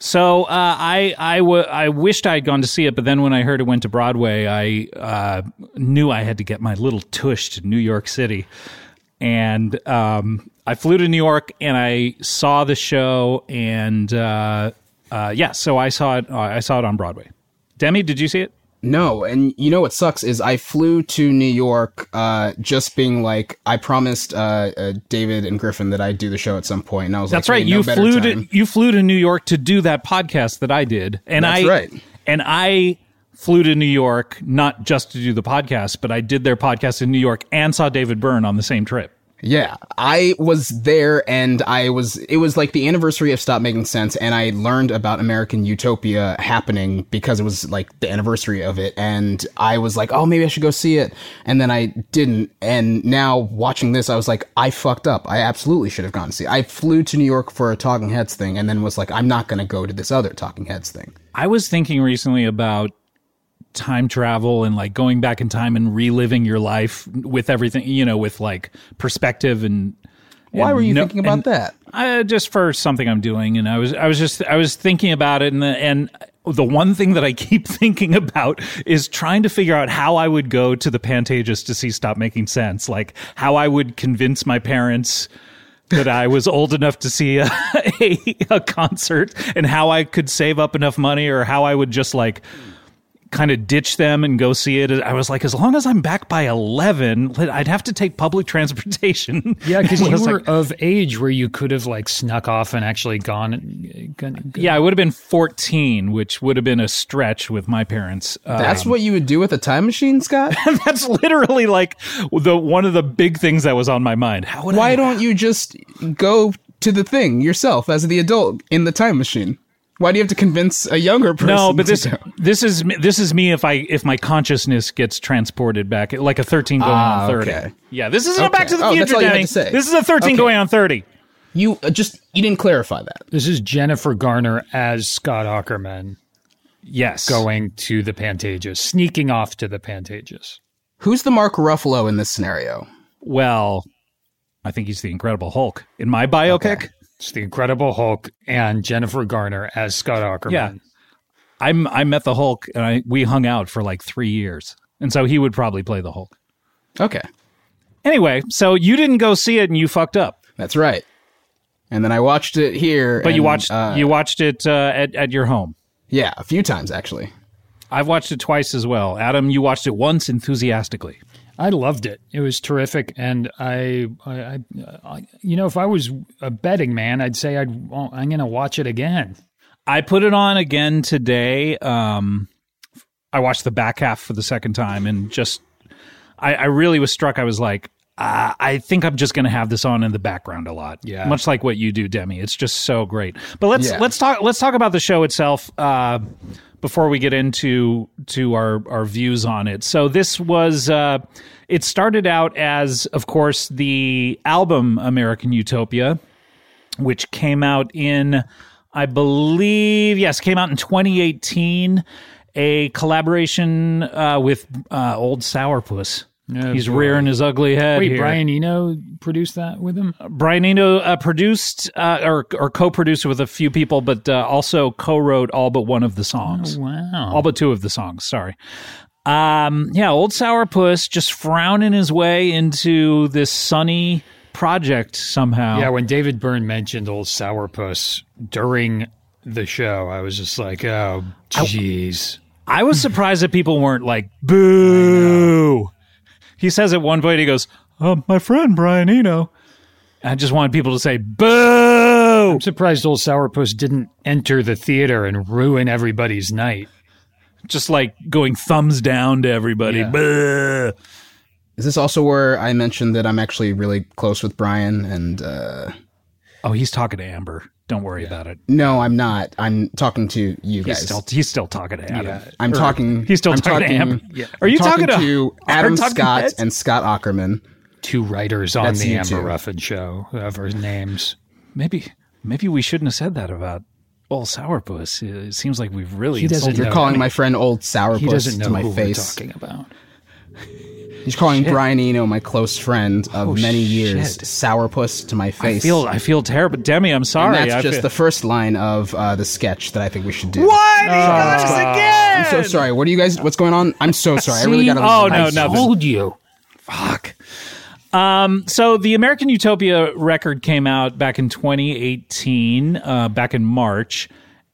So uh, I I, w- I wished I had gone to see it, but then when I heard it went to Broadway, I uh, knew I had to get my little tush to New York City, and um, I flew to New York and I saw the show, and uh, uh, yeah, so I saw it. Uh, I saw it on Broadway. Demi, did you see it? No, and you know what sucks is I flew to New York, uh, just being like I promised uh, uh, David and Griffin that I'd do the show at some point, and I was That's like, right. "Hey, you better flew time." to you flew to New York to do that podcast that I did, and That's I right. and I flew to New York not just to do the podcast, but I did their podcast in New York and saw David Byrne on the same trip. Yeah, I was there and I was, it was like the anniversary of Stop Making Sense and I learned about American Utopia happening because it was like the anniversary of it and I was like, oh, maybe I should go see it. And then I didn't. And now watching this, I was like, I fucked up. I absolutely should have gone to see it. I flew to New York for a Talking Heads thing and then was like, I'm not going to go to this other Talking Heads thing. I was thinking recently about time travel and like going back in time and reliving your life with everything, you know, with like perspective and. Why and were you no- thinking about that? Uh, just for something I'm doing, and I was I was just I was thinking about it, and the, and the one thing that I keep [laughs] thinking about is trying to figure out how I would go to the Pantages to see Stop Making Sense, like how I would convince my parents that I was [laughs] old enough to see a, [laughs] a, a concert, and how I could save up enough money, or how I would just like kind of ditch them and go see it. I was like, as long as I'm back by 11, I'd have to take public [laughs] transportation. Yeah, because [laughs] you was were like, of age where you could have like snuck off and actually gone. gone Yeah, I would have been 14, which would have been a stretch with my parents. Uh, That's what you would do with a time machine, Scott? [laughs] that's literally like the one of the big things that was on my mind. How would Why I? don't you just go to the thing yourself as the adult in the time machine? Why do you have to convince a younger person? No, but to this go? this is me- this is me if I if my consciousness gets transported back like a 13 going Ah, on 30. okay. Yeah, this isn't a Back to the Oh, Future, that's all you had to say. This is a 13 Okay. going on 30. you uh, just you didn't clarify that. This is Jennifer Garner as Scott Aukerman. Yes. going to the Pantages, sneaking off to the Pantages. Who's the Mark Ruffalo in this scenario? Well, I think he's the Incredible Hulk. In my biopic, Okay. It's the Incredible Hulk and Jennifer Garner as Scott Aukerman. Yeah. I'm I met the Hulk and I we hung out for like three years. And so he would probably play the Hulk. Okay, Anyway, so you didn't go see it and you fucked up. that's right. And then I watched it here. But you watched uh, you watched it uh, at at your home. yeah, a few times actually. I've watched it twice as well. Adam, you watched it once enthusiastically. I loved it. It was terrific, and I, I, I, you know, if I was a betting man, I'd say I'd I'm going to watch it again. I put it on again today. Um, I watched the back half for the second time and just, I, I really was struck. I was like, uh, I think I'm just going to have this on in the background a lot. Yeah. much like what you do, Demi. It's just so great. But let's Yeah. let's talk let's talk about the show itself uh, before we get into to our our views on it. So this was uh, it started out as, of course, the album American Utopia which came out in, I believe, yes, came out in 2018. A collaboration uh, with uh, Old Sourpuss. Oh, He's boy. rearing his ugly head. Wait, here. Brian Eno produced that with him? Brian Eno uh, produced uh, or or co-produced with a few people, but uh, also co-wrote all but one of the songs. Wow. All but two of the songs. Sorry. Um, yeah, old sourpuss just frowning his way into this sunny project somehow. yeah, when David Byrne mentioned Old Sourpuss during the show, I was just like, oh, jeez. I was surprised that people weren't like, boo. He says at one point, he goes, oh, my friend Brian Eno. I just wanted people to say, boo. I'm surprised Old Sourpuss didn't enter the theater and ruin everybody's night. Just like going thumbs down to everybody. Yeah. Boo. Is this also where I mentioned that I'm actually really close with Brian? And uh, Oh, he's talking to Amber. Don't worry about it. no, I'm not. I'm talking to you He's guys. still he's still talking to Adam. Yeah. I'm talking. He's still I'm talking, to Amber. [laughs] yeah. Are you I'm talking, to our Adam talking Scott heads? and Scott Aukerman? Two writers on That's the Amber two. Ruffin show, whoever names. maybe maybe we shouldn't have said that about old sourpuss. It seems like we've really He doesn't insulted You're calling I my friend old sourpuss He doesn't know to my who face. we're talking about. He's calling Brian Eno, my close friend of Oh, many years, shit. sourpuss to my face. I face. feel I feel terrible. Demi, I'm and sorry. that's I just feel- the first line of uh, the sketch that I think we should do. Why do you guys again? I'm so sorry. What are you guys? What's going on? I'm so sorry. I really got to. Oh, no, no. Told you. Fuck. Um, so the American Utopia record came out back in 2018, uh, back in March.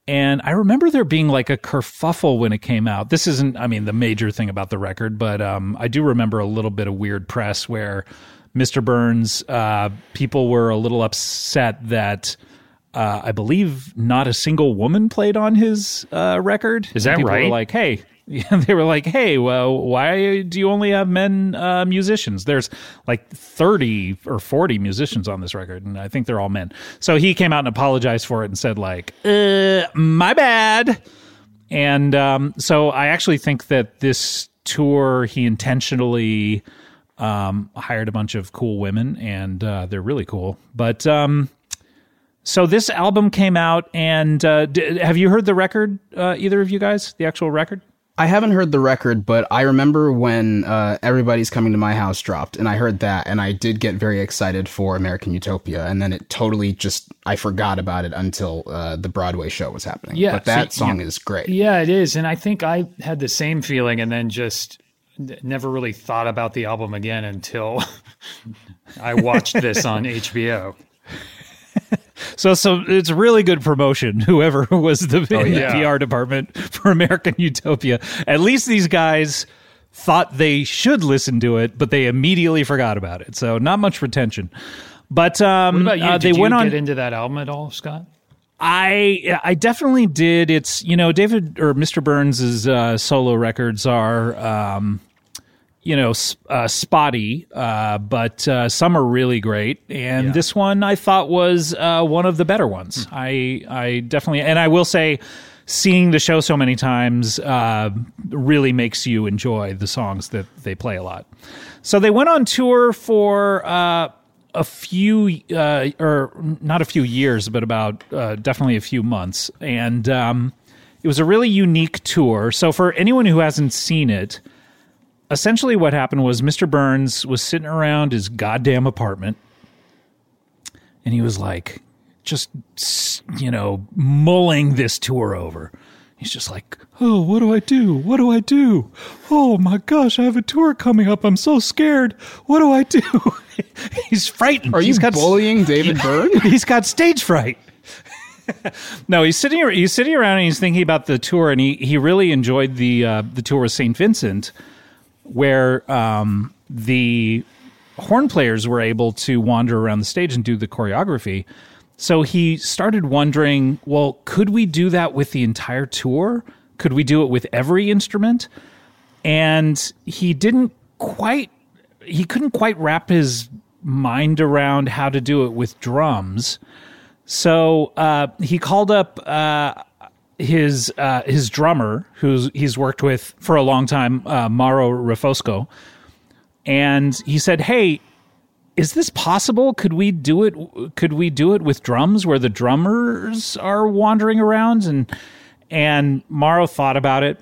And I remember there being like a kerfuffle when it came out. This isn't, I mean, the major thing about the record, but um, I do remember a little bit of weird press where Mr. Burns, uh, people were a little upset that uh, I believe not a single woman played on his uh, record. Is that People Were right? like, hey, [laughs] yeah, they were like, hey, well, why do you only have men uh, musicians? There's like 30 or 40 musicians on this record, and I think they're all men. So he came out and apologized for it and said, like, uh, my bad. And um, so I actually think that this tour, he intentionally um, hired a bunch of cool women, and uh, they're really cool. But um, so this album came out, and uh, d- have you heard the record? Uh, either of you guys, the actual record? I haven't heard the record, but I remember when uh, Everybody's Coming to My House dropped, and I heard that, and I did get very excited for American Utopia, and then it totally just I forgot about it until uh, the Broadway show was happening. Yeah, but that see, song is great. Yeah, it is. And I think I had the same feeling and then just never really thought about the album again until [laughs] I watched this on [laughs] HBO. So, so it's really good promotion. [laughs] Whoever was the, in the. PR department for American Utopia, at least these guys thought they should listen to it, but they immediately forgot about it. So, not much retention. But um, What about you? uh, they Did you went on. get into that album at all, Scott? I I definitely did. It's you know David or Mr. Burns's uh, solo records are um, you know uh, spotty, uh, but uh, some are really great, and Yeah. this one I thought was uh, one of the better ones. I I definitely and I will say. Seeing the show so many times uh, really makes you enjoy the songs that they play a lot. So they went on tour for uh, a few, uh, or not a few years, but about uh, definitely a few months, and um, It was a really unique tour. So for anyone who hasn't seen it, essentially what happened was Mr. Burns was sitting around his goddamn apartment and he was like just you know mulling this tour over. He's just like, "Oh, what do I do? What do I do? Oh my gosh, I have a tour coming up. I'm so scared. What do I do?" [laughs] he's frightened. Are he's you got, bullying David [laughs] Byrne? [laughs] He's got stage fright. no, he's sitting. He's sitting around and he's thinking about the tour, and he he really enjoyed the uh, the tour with Saint Vincent, where um, the horn players were able to wander around the stage and do the choreography. So he started wondering, well, could we do that with the entire tour? Could we do it with every instrument? And he didn't quite he couldn't quite wrap his mind around how to do it with drums. So uh, he called up uh, his uh, his drummer, who's he's worked with for a long time, uh, Mauro Refosco, and he said, "Hey, is this possible? Could we do it? Could we do it with drums, where the drummers are wandering around?" And and Mauro thought about it,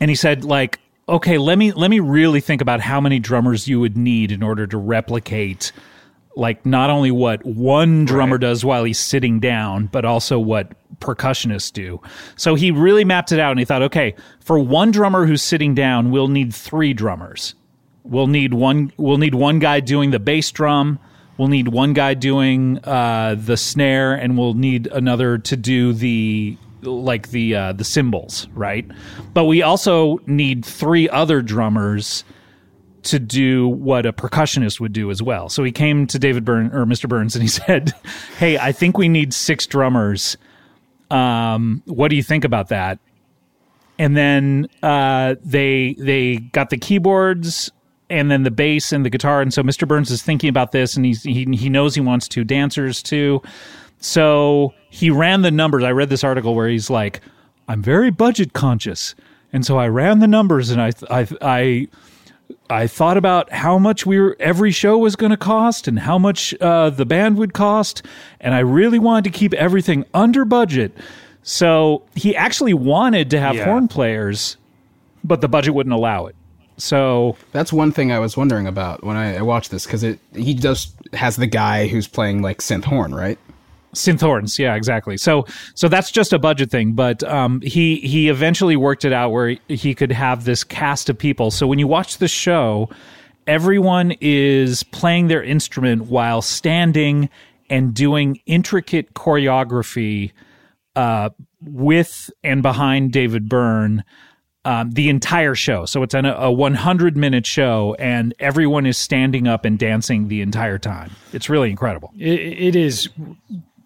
and he said, "Like, okay, let me let me really think about how many drummers you would need in order to replicate." Like not only what one drummer right. does while he's sitting down, but also what percussionists do. So he really mapped it out and he thought, okay, for one drummer who's sitting down, we'll need three drummers. We'll need one. We'll need one guy doing the bass drum. We'll need one guy doing uh, the snare, and we'll need another to do the like the uh, the cymbals, right? But we also need three other drummers to do what a percussionist would do as well. So he came to David Byrne or Mr. Burns and he [laughs] said, "Hey, I think we need six drummers. Um, what do you think about that?" And then uh, they they got the keyboards and then the bass and the guitar. And so Mr. Burns is thinking about this, and he's, he he knows he wants two dancers too. So he ran the numbers. I read this article where he's like, "I'm very budget conscious," and so I ran the numbers, and I I I I thought about how much we were, every show was going to cost and how much uh, the band would cost, and I really wanted to keep everything under budget. So he actually wanted to have yeah. horn players, but the budget wouldn't allow it. So that's one thing I was wondering about when I, I watched this because it he just has the guy who's playing like synth horn, right? Synth horns yeah exactly so so that's just a budget thing but um, he he eventually worked it out where he could have this cast of people so when you watch the show everyone is playing their instrument while standing and doing intricate choreography uh, with and behind david byrne um, the entire show. So it's an, a 100 minute show, and everyone is standing up and dancing the entire time. It's really incredible. it, it is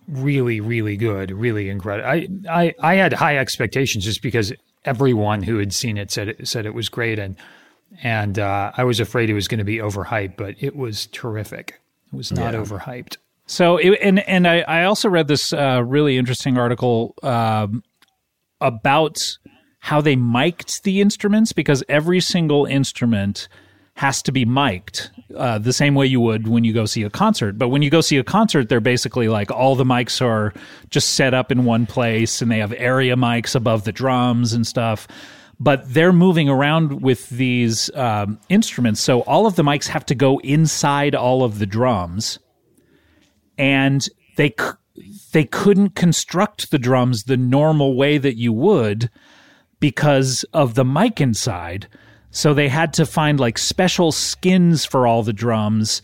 really, really good, really incredible. I, I, I had high expectations just because everyone who had seen it said it said it was great, and and uh, I was afraid it was going to be overhyped, but it was terrific. It was not yeah. overhyped. So, it, and and I, I also read this uh, really interesting article um, about how they mic'd the instruments because every single instrument has to be mic'd uh, the same way you would when you go see a concert. But when you go see a concert, they're basically like all the mics are just set up in one place and they have area mics above the drums and stuff. But they're moving around with these um, instruments. So all of the mics have to go inside all of the drums. And they, they couldn't construct the drums the normal way that you would because of the mic inside. So they had to find like special skins for all the drums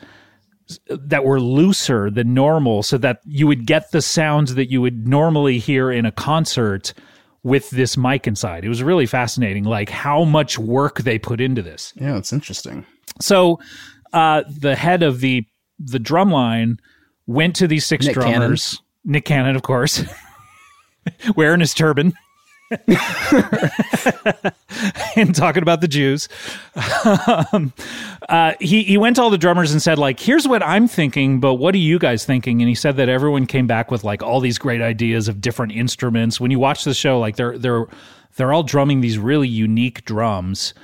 that were looser than normal so that you would get the sounds that you would normally hear in a concert with this mic inside. It was really fascinating, like how much work they put into this. Yeah, it's interesting. So uh, the head of the the drum line went to these six Nick drummers. Cannon. Nick Cannon, of course, [laughs] wearing his turban. [laughs] and talking about the Jews. um, uh, he he went to all the drummers and said like, "Here's what I'm thinking, but what are you guys thinking?" And he said that everyone came back with like all these great ideas of different instruments. When you watch the show, like they're they're they're all drumming these really unique drums.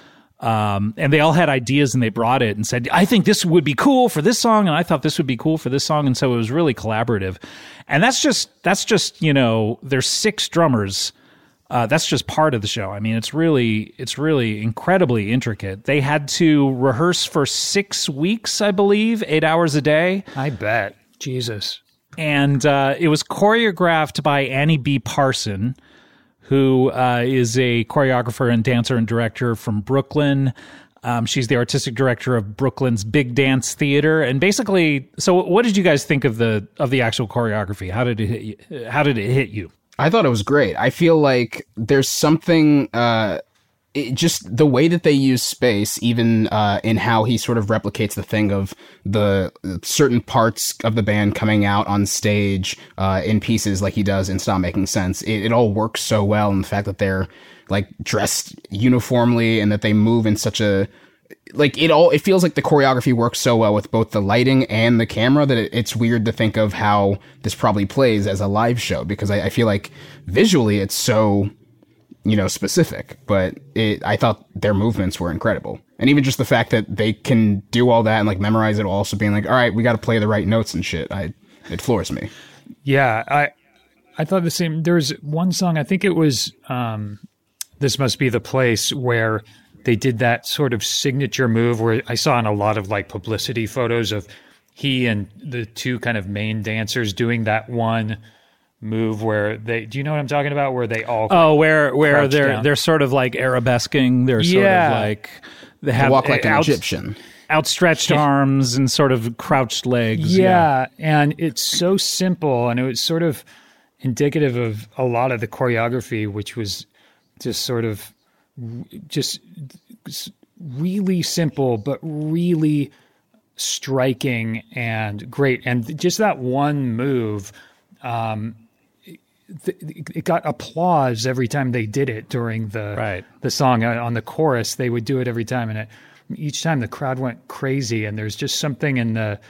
Um, and they all had ideas and they brought it and said, I think this would be cool for this song. And I thought this would be cool for this song. And so it was really collaborative. And that's just, that's just, you know, there's six drummers uh, that's just part of the show. I mean, it's really it's really incredibly intricate. They had to rehearse for six weeks, I believe, eight hours a day, I bet. Jesus. and uh, it was choreographed by Annie B. Parson, who uh, is a choreographer and dancer and director from Brooklyn. Um, she's the artistic director of Brooklyn's Big Dance Theater, and basically, so what did you guys think of the of the actual choreography? How did it hit you? How did it hit you? I thought it was great. I feel like there's something, uh, it, just the way that they use space, even uh, in how he sort of replicates the thing of the certain parts of the band coming out on stage uh, in pieces, like he does in Stop Making Sense. It, it all works so well, and the fact that they're like dressed uniformly and that they move in such a like it all it feels like the choreography works so well with both the lighting and the camera that it, it's weird to think of how this probably plays as a live show because I, I feel like visually it's so you know specific but it i thought their movements were incredible and even just the fact that they can do all that and like memorize it also being like all right we got to play the right notes and shit i it floors me Yeah, I I thought the same. There was one song. I think it was um, "This Must Be the Place" where they did that sort of signature move where I saw in a lot of like publicity photos of he and the two kind of main dancers doing that one move where they. Do you know what I'm talking about? Where they all Oh, where where they're down. they're sort of like arabesquing. They're sort Yeah. of like they I have walk like an out- egyptian outstretched arms and sort of crouched legs. Yeah, and it's so simple, and it was sort of indicative of a lot of the choreography, which was just sort of just really simple, but really striking and great. And just that one move, um, it got applause every time they did it during the Right. the song Uh, on the chorus. They would do it every time, and it, each time the crowd went crazy. And there's just something in the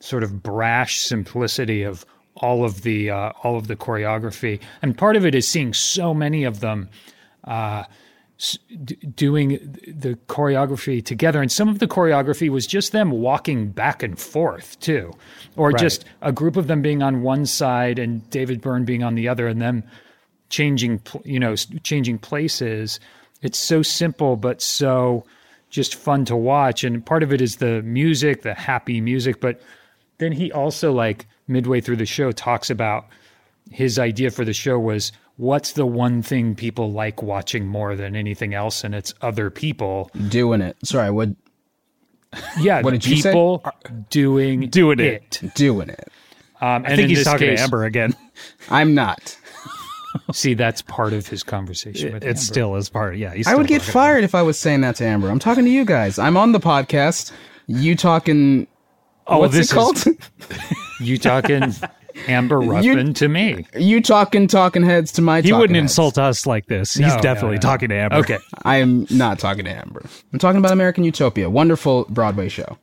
sort of brash simplicity of all of the uh, all of the choreography, and part of it is seeing so many of them uh, doing the choreography together, and some of the choreography was just them walking back and forth too, or just a group of them being on one side and David Byrne being on the other, and them changing, you know, changing places. It's so simple, but so just fun to watch. And part of it is the music, the happy music. But then he also, like, midway through the show, talks about his idea for the show was what's the one thing people like watching more than anything else? And it's other people. doing it sorry what Yeah, What did you say? people doing Doing it. doing it Um, I think he's talking case, to Amber again. [laughs] i'm not See, that's part of his conversation with It Amber. still is part. Yeah, he's I would get talking. fired if I was saying that to Amber. I'm talking to you guys. I'm on the podcast. You talking? Oh, what's this it called? [laughs] You talking [laughs] Amber Ruffin to me? you talking talking heads to my. He wouldn't heads. insult us like this. He's No, no, definitely no. talking to Amber. Okay. I am not talking to Amber. I'm talking about American Utopia, wonderful Broadway show.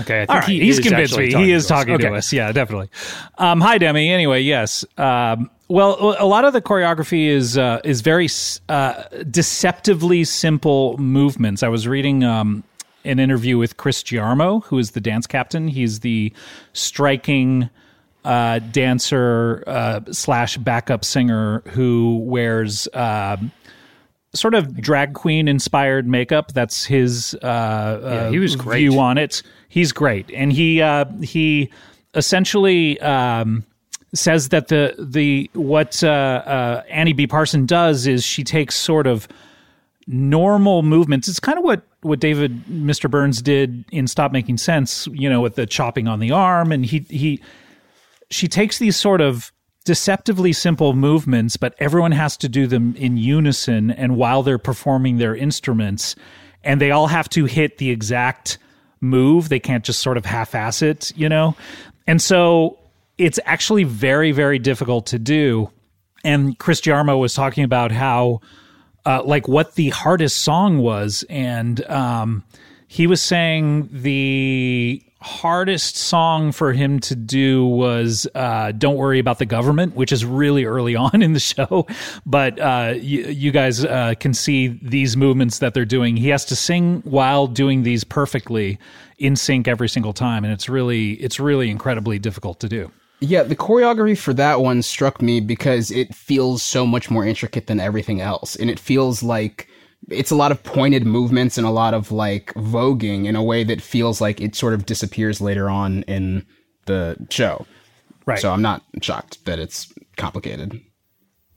Okay, I think All right, he he's convinced me. He is to us. talking to us. Yeah, definitely. Um, hi, Demi. Anyway, yes. Um, well, a lot of the choreography is uh, is very uh, deceptively simple movements. I was reading um, an interview with Chris Giarmo, who is the dance captain. He's the striking uh, dancer uh, slash backup singer who wears. Um, Sort of drag queen inspired makeup. That's his uh, uh, he was great. view on it. He's great, and he uh, he essentially um, says that the the what uh, uh, Annie B. Parson does is she takes sort of normal movements. It's kind of what what David Mr. Burns did in Stop Making Sense. You know, with the chopping on the arm, and he he she takes these sort of deceptively simple movements, but everyone has to do them in unison and while they're performing their instruments, and they all have to hit the exact move. They can't just sort of half ass it, you know? And so it's actually very, very difficult to do. And Chris Giarmo was talking about how, uh, like, what the hardest song was. And um, he was saying the hardest song for him to do was uh, "Don't Worry About the Government," which is really early [laughs] on in the show. But uh, you, you guys uh, can see these movements that they're doing. He has to sing while doing these perfectly in sync every single time, and it's really it's really incredibly difficult to do. Yeah, the choreography for that one struck me because it feels so much more intricate than everything else. And it feels like it's a lot of pointed movements and a lot of like voguing in a way that feels like it sort of disappears later on in the show. Right. So I'm not shocked that it's complicated.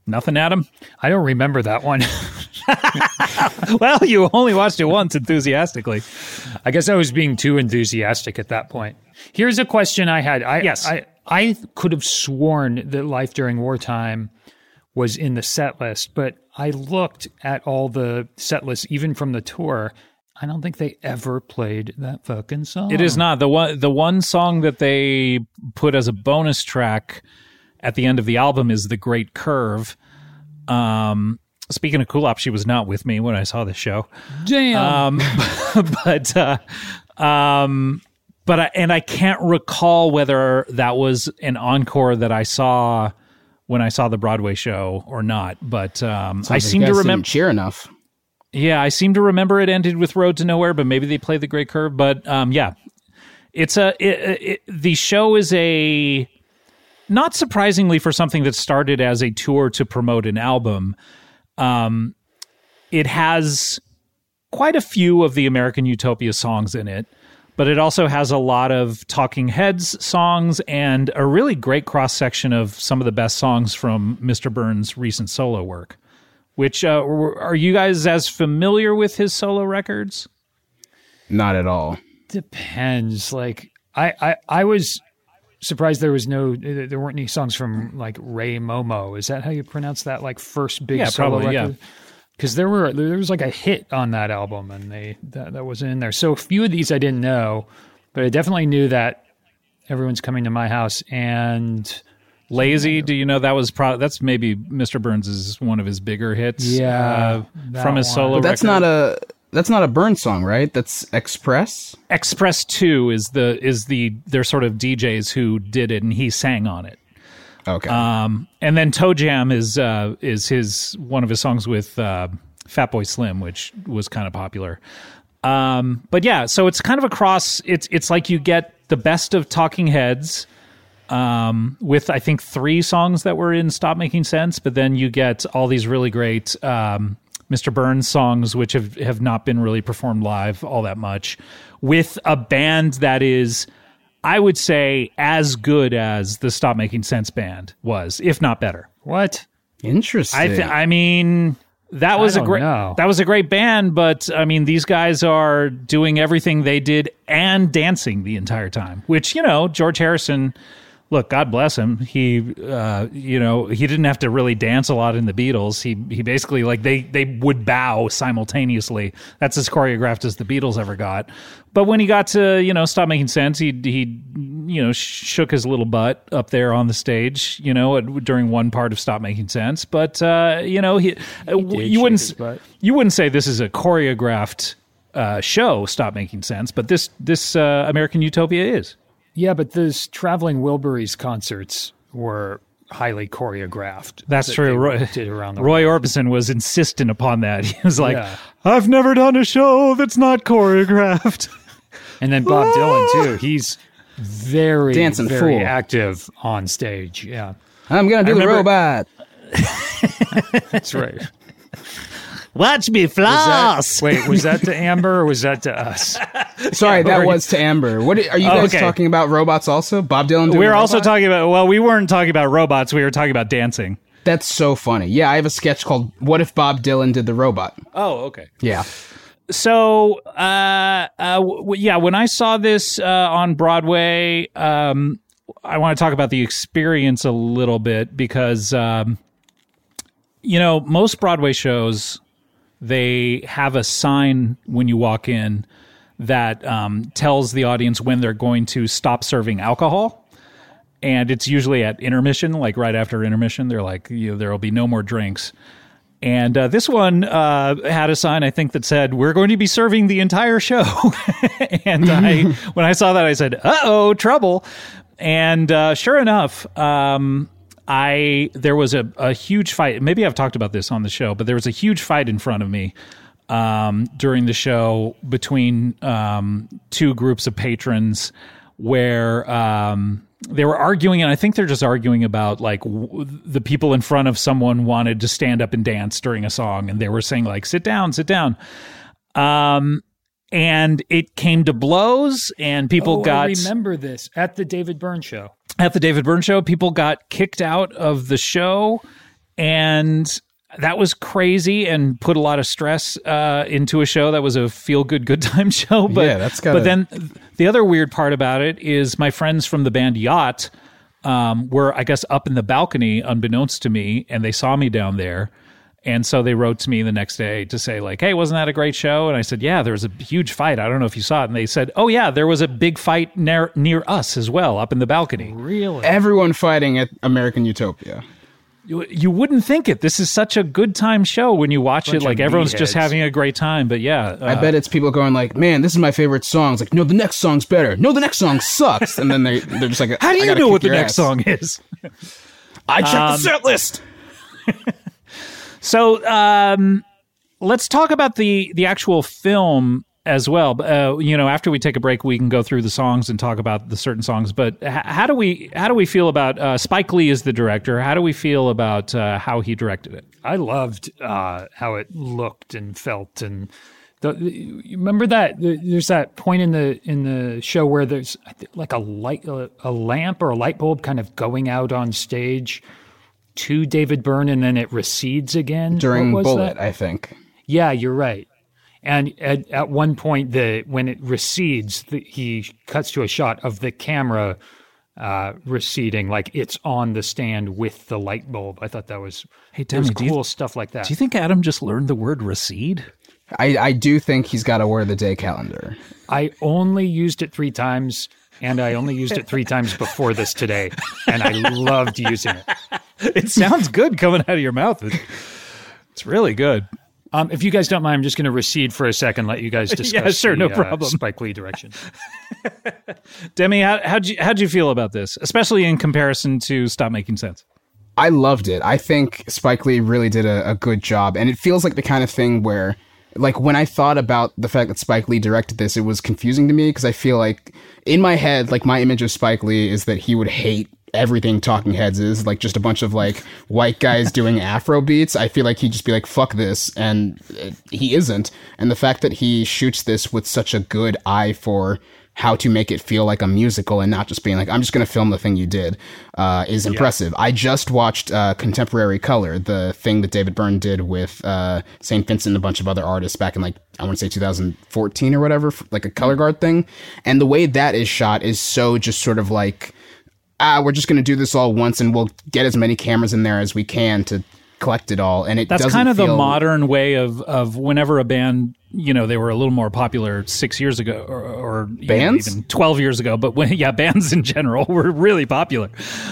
Nothing, Adam? I don't remember that one. [laughs] well, you only watched it once enthusiastically. I guess I was being too enthusiastic at that point. Here's a question I had. I, Yes. I, I could have sworn that Life During Wartime was in the set list, but I looked at all the set lists, even from the tour. I don't think they ever played that fucking song. It is not the one. The one song that they put as a bonus track at the end of the album is "The Great Curve." Um, speaking of Kulap, she was not with me when I saw the show. Damn. Um, [laughs] but uh, um, but I, and I can't recall whether that was an encore that I saw when I saw the Broadway show or not. But um, I like seem to remember. cheer enough. Yeah, I seem to remember it ended with Road to Nowhere, but maybe they played the Great Curve. But um, yeah, it's a it, it, the show is a not surprisingly for something that started as a tour to promote an album. Um, it has quite a few of the American Utopia songs in it, but it also has a lot of Talking Heads songs and a really great cross section of some of the best songs from Mr. Burns' recent solo work. Which uh, are you guys as familiar with his solo records? Not at all. Depends. Like I, I, I was surprised there was no, there weren't any songs from like Rei Momo. Is that how you pronounce that? Like first big Yeah, solo probably, yeah. Record. Because there were there was like a hit on that album, and they that that wasn't in there. So a few of these I didn't know, but I definitely knew that everyone's coming to my house and Lazy, do you know that was pro- that's maybe Mr. Burns is one of his bigger hits. Yeah, uh, from his one. solo. But that's record. not a that's not a Byrne song, right? That's X-Press. X-Press Two is the is the they're sort of DJs who did it, and he sang on it. Okay. Um, and then Toe Jam is uh, is his one of his songs with uh, Fatboy Slim, which was kind of popular. Um, but yeah, so it's kind of across. It's it's like you get the best of Talking Heads um, with I think three songs that were in Stop Making Sense, but then you get all these really great um, Mr. Burns songs, which have have not been really performed live all that much, with a band that is. I would say as good as the Stop Making Sense band was, if not better. what? Interesting. I th- I mean that was a great know. that was a great band, but I mean these guys are doing everything they did and dancing the entire time. Which you know George Harrison, look, God bless him. He uh, you know he didn't have to really dance a lot in the Beatles. He he basically like they they would bow simultaneously. That's as choreographed as the Beatles ever got. But when he got to you know stop making sense, he he you know shook his little butt up there on the stage. You know at, during one part of stop making sense. But uh, you know he, uh, you wouldn't you wouldn't say this is a choreographed uh, show. Stop making sense. But this this uh, American Utopia is. Yeah, but those traveling Wilburys concerts were highly choreographed. That's that true. Roy, did around the Roy Orbison was insistent upon that. [laughs] He was like, Yeah. "I've never done a show that's not choreographed." [laughs] And then Bob Dylan ah! too. He's very Dancing very fool. active on stage. Yeah, I'm gonna do the remember- robot. [laughs] that's right. Watch me Was floss. that, wait, was that to [laughs] Amber or was that to us? Sorry, that was to Amber. What are you guys okay. talking about? Robots also? Bob Dylan. Doing we were also talking about. Well, we weren't talking about robots. We were talking about dancing. That's so funny. Yeah, I have a sketch called "What if Bob Dylan did the robot?" Oh, okay. Yeah. so uh, uh w- yeah when i saw this uh on broadway um i want to talk about the experience a little bit because um you know most broadway shows they have a sign when you walk in that um, tells the audience when they're going to stop serving alcohol and it's usually at intermission like right after intermission they're like you know, there will be no more drinks and uh, this one uh, had a sign, I think, that said, "We're going to be serving the entire show." [laughs] and I, [laughs] when I saw that, I said, "Uh oh, trouble!" And uh, sure enough, um, I there was a, a huge fight. Maybe I've talked about this on the show, but there was a huge fight in front of me um, during the show between um, two groups of patrons, where um, they were arguing, and I think they're just arguing about like w- the people in front of someone wanted to stand up and dance during a song, and they were saying like, "Sit down, sit down." Um, and it came to blows, and people Oh, got I remember this at the David Byrne show. at the David Byrne show. People got kicked out of the show, and that was crazy and put a lot of stress uh, into a show that was a feel good good time [laughs] show. But Yeah, that's gotta- But then the other weird part about it is my friends from the band Yacht um, were, I guess, up in the balcony, unbeknownst to me, and they saw me down there. And so they wrote to me the next day to say, like, hey, wasn't that a great show? And I said, yeah, there was a huge fight. I don't know if you saw it. And they said, oh, yeah, there was a big fight near, near us as well, up in the balcony. Really? Everyone fighting at American Utopia. You, you wouldn't think it. This is such a good time show when you watch Bunch it. Like of everyone's just having a great time. But yeah, I uh, bet it's people going like, "Man, this is my favorite song." It's like, no, the next song's better. No, the next song sucks. And then they they're just like, how do you know what the next ass." song is? I checked Um, the set list. [laughs] So um, let's talk about the the actual film as well. Uh, you know, after we take a break, we can go through the songs and talk about the certain songs. But h- how do we how do we feel about uh, Spike Lee is the director? How do we feel about uh, how he directed it? I loved uh, how it looked and felt, and the, remember that the- there's that point in the in the show where there's like a light a lamp or a light bulb kind of going out on stage to David Byrne, and then it recedes again During What was Bullet, that? I think. Yeah, you're right. And at, at one point, the when it recedes, the, he cuts to a shot of the camera uh, receding, like it's on the stand with the light bulb. I thought that was Hey, there's Demi, do you- cool stuff like that. Do you think Adam just learned the word recede? I, I do think he's got a word of the day calendar. I only used it three times, and I only used it three times before this today, and I loved using it. It sounds good coming out of your mouth. It's really good. Um, if you guys don't mind, I'm just going to recede for a second, let you guys [laughs] discuss yeah, sure, the, no uh, problem. Spike Lee direction. [laughs] Demi, how, how'd you how'd you feel about this, especially in comparison to Stop Making Sense? I loved it. I think Spike Lee really did a, a good job, and it feels like the kind of thing where, like, when I thought about the fact that Spike Lee directed this, it was confusing to me because I feel like in my head, like, my image of Spike Lee is that he would hate everything Talking Heads is, like, just a bunch of like white guys doing [laughs] Afro beats. I feel like he'd just be like, "Fuck this," and uh, he isn't. And the fact that he shoots this with such a good eye for how to make it feel like a musical and not just being like, I'm just going to film the thing you did, uh, is impressive. I just watched uh, Contemporary Color, the thing that David Byrne did with uh, St. Vincent and a bunch of other artists back in like, I want to say 2014 or whatever, like a color guard thing. And the way that is shot is so just sort of like, ah, we're just going to do this all once and we'll get as many cameras in there as we can to collect it all. And it That's kind of the modern way of of whenever a band, you know, they were a little more popular six years ago, or, or you know, Bands? even twelve years ago. But when [laughs] yeah, bands in general [laughs] were really popular.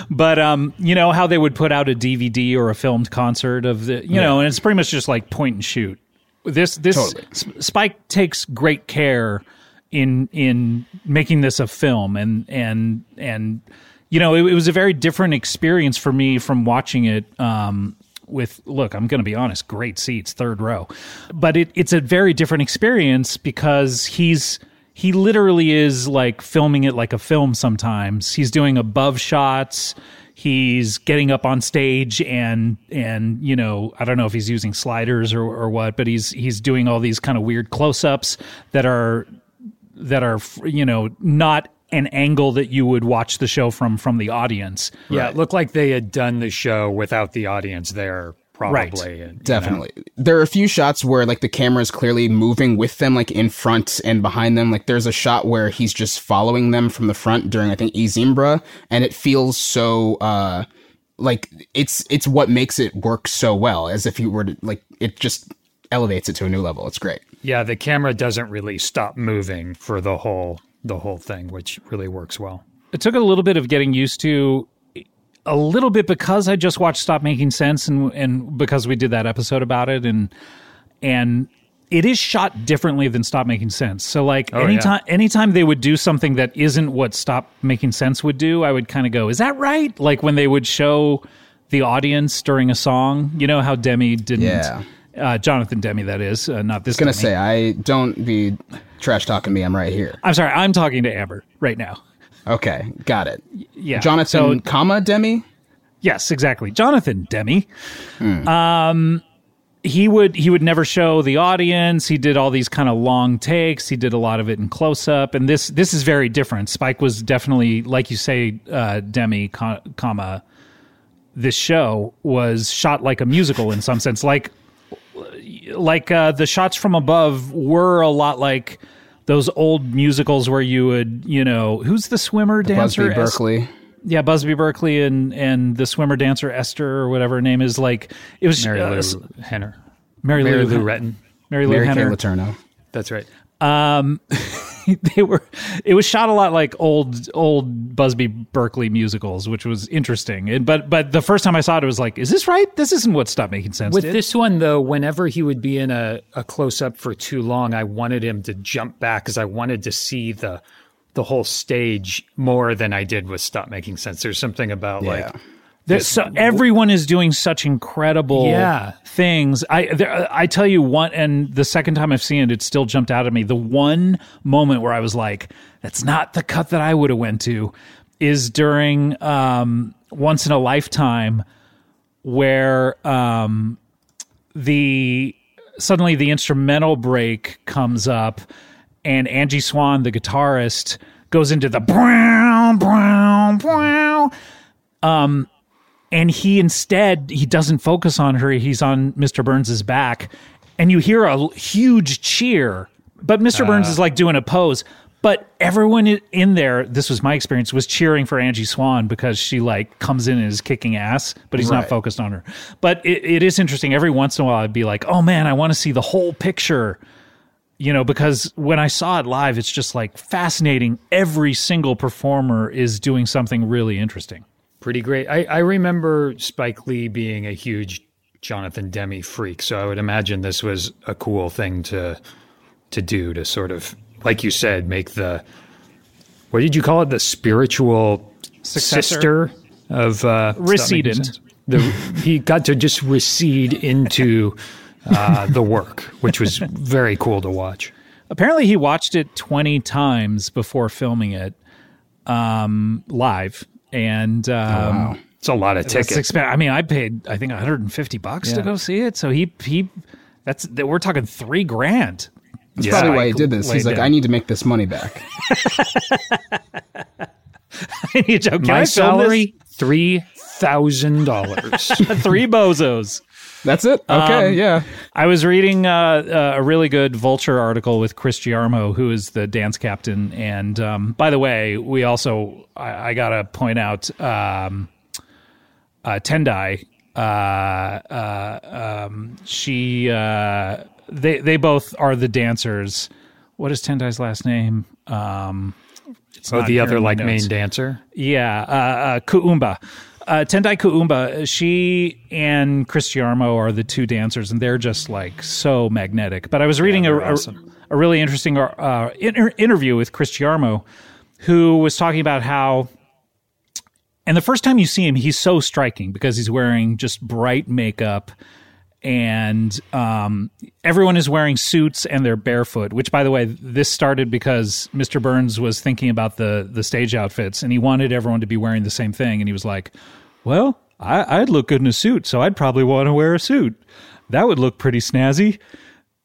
But um, you know how they would put out a DVD or a filmed concert of the, you know, and it's pretty much just like point and shoot. This this Totally. S- Spike takes great care in in making this a film and and and you know it, it was a very different experience for me from watching it um with look i'm going to be honest great seats third row. But it, it's a very different experience because he's he literally is like filming it like a film sometimes. He's doing above shots. He's getting up on stage and and you know i don't know if he's using sliders or, or what but he's he's doing all these kind of weird close-ups that are that are you know not an angle that you would watch the show from from the audience Yeah, it looked like they had done the show without the audience there, Right. probably. And, you know, Definitely. There are a few shots where like the camera is clearly moving with them, like in front and behind them. Like there's a shot where he's just following them from the front during I think I Zimbra, and it feels so uh like it's it's what makes it work so well, as if you were to like it just elevates it to a new level. It's great. Yeah, the camera doesn't really stop moving for the whole the whole thing, which really works well. it took a little bit of getting used to a little bit because I just watched Stop Making Sense and and because we did that episode about it and and it is shot differently than Stop Making Sense. So like Oh, anytime anytime they would do something that isn't what Stop Making Sense would do, I would kind of go, "Is that right?" Like when they would show the audience during a song, you know how Demi didn't Yeah. Uh, Jonathan Demme that is, uh, not this I was gonna say I don't be trash talking me. I'm right here. I'm sorry, I'm talking to Amber right now. Okay, got it. Yeah. Jonathan, So- comma Demi. Yes, exactly. Jonathan Demme. Um, he would he would never show the audience. He did all these kind of long takes. He did a lot of it in close up, and this this is very different. Spike was definitely, like you say, uh, Demi, comma. This show was shot like a musical in some sense, like like uh, the shots from above were a lot like those old musicals where you would, you know, who's the swimmer dancer? Busby Berkeley. yeah, Busby Berkeley and and the swimmer dancer Esther or whatever her name is. Like it was Mary uh, Lou s- Henner. Mary, Mary Lou, Lou Retton. Mary Lou Mary Kay Letourneau. That's right. [laughs] [laughs] they were. It was shot a lot like old old Busby Berkeley musicals, which was interesting. And, but but the first time I saw it, it was like, is this right? This isn't what Stop Making Sense With did. this one, though, whenever he would be in a, a close up for too long, I wanted him to jump back because I wanted to see the the whole stage more than I did with Stop Making Sense. There's something about Yeah. like So everyone is doing such incredible Yeah. things. I there, I tell you one, and the second time I've seen it, it still jumped out at me. The one moment where I was like, "That's not the cut that I would have went to," is during um, Once in a Lifetime, where um, the suddenly the instrumental break comes up and Angie Swan, the guitarist, goes into the brown, brown, brown. Um, and he instead he doesn't focus on her. He's on Mr. Burns's back, and you hear a huge cheer. But Mr. Uh. Burns is like doing a pose. But everyone in there, this was my experience, was cheering for Angie Swan because she like comes in and is kicking ass, but he's not focused on her. But it, it is interesting. Every once in a while, I'd be like, "Oh man, I want to see the whole picture." you know, because when I saw it live, it's just like fascinating. Every single performer is doing something really interesting. Pretty great. I, I remember Spike Lee being a huge Jonathan Demme freak, so I would imagine this was a cool thing to to do to sort of, like you said, make the what did you call it? The spiritual Successor? sister of uh, Stop Recedent. The, he got to just recede into uh, the work, which was very cool to watch. Apparently, he watched it 20 times before filming it um, live. And um, It's a lot of tickets. expen- I mean, I paid, I think, 150 bucks to go see it. So he, he, that's, we're talking three grand. That's Yeah. probably why he did this. He's like, down. I need to make this money back. And he joke, "Can My I film this?" salary three thousand dollars. [laughs] three bozos. That's it. Okay, Um, yeah. I was reading uh, uh, a really good Vulture article with Chris Giarmo, who is the dance captain. And um, by the way, we also I, I gotta point out um, uh, Tendai. Uh, uh, um, she uh, they they both are the dancers. What is Tendai's last name? Um, it's Oh, not the other like notes. main dancer. Yeah, uh, uh, Kuumba. Uh, Tendai Kuumba, she and Chris Giarmo are the two dancers, and they're just like so magnetic. But I was reading a, a- awesome. a, really interesting uh, inter- interview with Chris Giarmo, who was talking about how, and the first time you see him, he's so striking because he's wearing just bright makeup. And um, everyone is wearing suits and they're barefoot. Which, by the way, this started because Mr. Burns was thinking about the the stage outfits, and he wanted everyone to be wearing the same thing. And he was like, "Well, I, I'd look good in a suit, so I'd probably want to wear a suit. That would look pretty snazzy."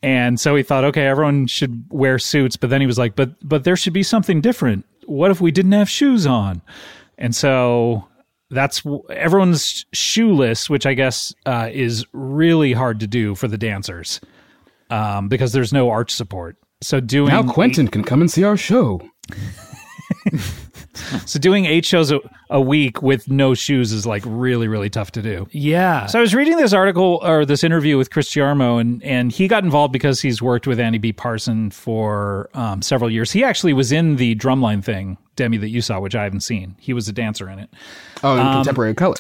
And so he thought, okay, everyone should wear suits. But then he was like, but but there should be something different. What if we didn't have shoes on? And so that's everyone's shoeless, which I guess uh, is really hard to do for the dancers um, because there's no arch support. So doing Now Quentin can come and see our show. So doing eight shows a, a week with no shoes is like really really tough to do. Yeah. So I was reading this article or this interview with Chris Giarmo, and and he got involved because he's worked with Annie-B Parson for um, several years. He actually was in the drumline thing, Demi, that you saw, which I haven't seen. He was a dancer in it. Oh, in Um, contemporary color.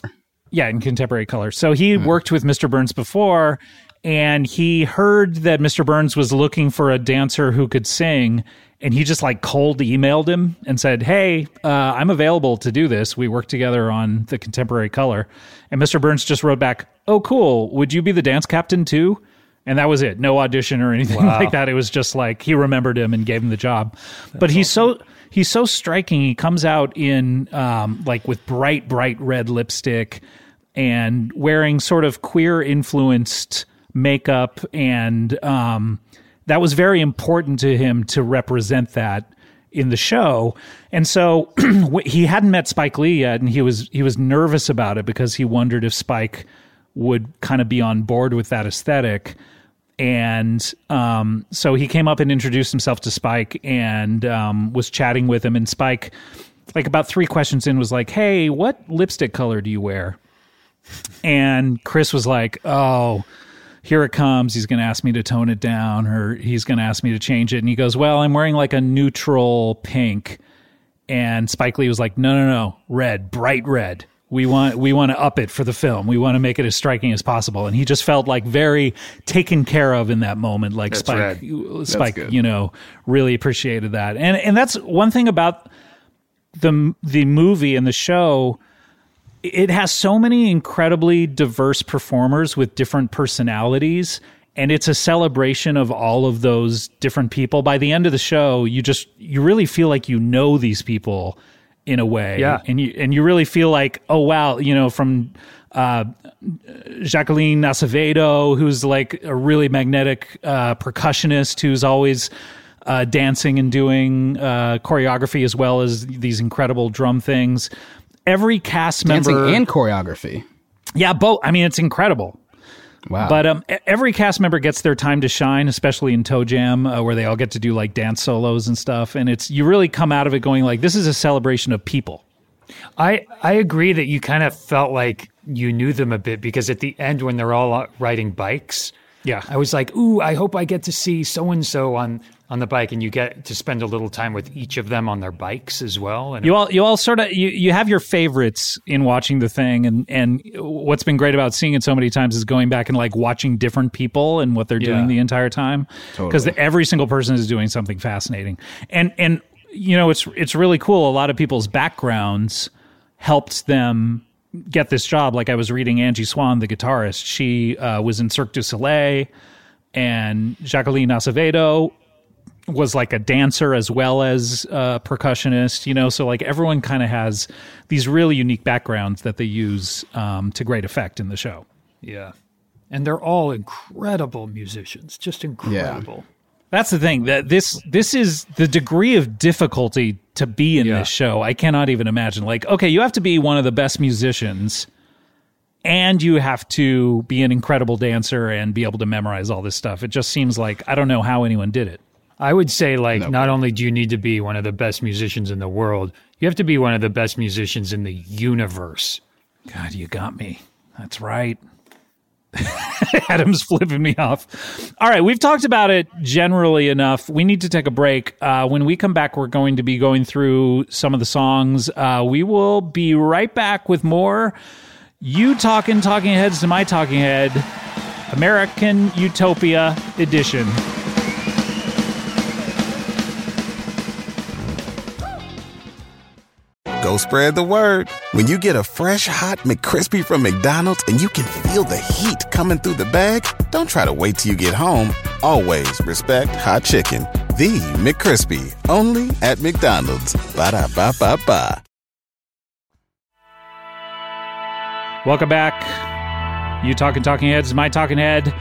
Yeah, in contemporary color. So he worked with Mr. Burns before, and he heard that Mr. Burns was looking for a dancer who could sing, and he just like cold emailed him and said, "Hey, uh, I'm available to do this. We worked together on the contemporary color." And Mr. Burns just wrote back, "Oh, cool. Would you be the dance captain too?" And that was it. No audition or anything like that. It was just like he remembered him and gave him the job. but he's so he's so striking. He comes out in um, like with bright, bright red lipstick and wearing sort of queer influenced makeup, and um, that was very important to him to represent that in the show. And so [clears throat] he hadn't met Spike Lee yet, and he was he was nervous about it because he wondered if Spike would kind of be on board with that aesthetic. And um, so he came up and introduced himself to Spike and um, was chatting with him. And Spike, like about three questions in, was like, "Hey, what lipstick color do you wear?" And Chris was like, "Oh." Here it comes. He's going to ask me to tone it down, or he's going to ask me to change it. And he goes, "Well, I'm wearing like a neutral pink." And Spike Lee was like, "No, no, no, red, bright red." we want we want to up it for the film. We want to make it as striking as possible. And he just felt like very taken care of in that moment. Like That's Spike. Spike, you know, really appreciated that. And and that's one thing about the the movie and the show. It has so many incredibly diverse performers with different personalities. And it's a celebration of all of those different people. By the end of the show, you just you really feel like you know these people in a way. Yeah. And you and you really feel like, oh wow, you know, from uh, Jacqueline Acevedo, who's like a really magnetic uh, percussionist who's always uh, dancing and doing uh, choreography as well as these incredible drum things. Every cast Dancing member and choreography. yeah, both. I mean, it's incredible. Wow. But um, every cast member gets their time to shine, especially in Toe Jam, uh, where they all get to do like dance solos and stuff. And it's you really come out of it going like, this is a celebration of people. I I agree that you kind of felt like you knew them a bit because at the end when they're all riding bikes, Yeah. I was like, "Ooh, I hope I get to see so and so on on the bike," and you get to spend a little time with each of them on their bikes as well. And You all, you all sort of, you, you have your favorites in watching the thing, and and what's been great about seeing it so many times is going back and like watching different people and what they're Yeah. doing the entire time, because every single person is doing something fascinating, and and you know it's it's really cool. A lot of people's backgrounds helped them get this job. Like I was reading Angie Swan, the guitarist, she uh, was in Cirque du Soleil, and Jacqueline Acevedo was like a dancer as well as a percussionist, you know. So like everyone kind of has these really unique backgrounds that they use um, to great effect in the show. yeah, and they're all incredible musicians, just incredible. Yeah. That's the thing that this this is the degree of difficulty to be in Yeah. this show. I cannot even imagine. Like, okay, you have to be one of the best musicians, and you have to be an incredible dancer and be able to memorize all this stuff. It just seems like I don't know how anyone did it. I would say, like, not only do you need to be one of the best musicians in the world, you have to be one of the best musicians in the universe. God, you got me. That's right. [laughs] Adam's flipping me off. All right, we've talked about it generally enough. We need to take a break. Uh, when we come back, we're going to be going through some of the songs. Uh, we will be right back with more. You talking talking heads to my talking head, American Utopia edition. Go spread the word. When you get a fresh hot McCrispy from McDonald's and you can feel the heat coming through the bag, don't try to wait till you get home. Always respect hot chicken. The McCrispy, only at McDonald's. Ba da ba ba ba. Welcome back. You talking talking heads, my talking head,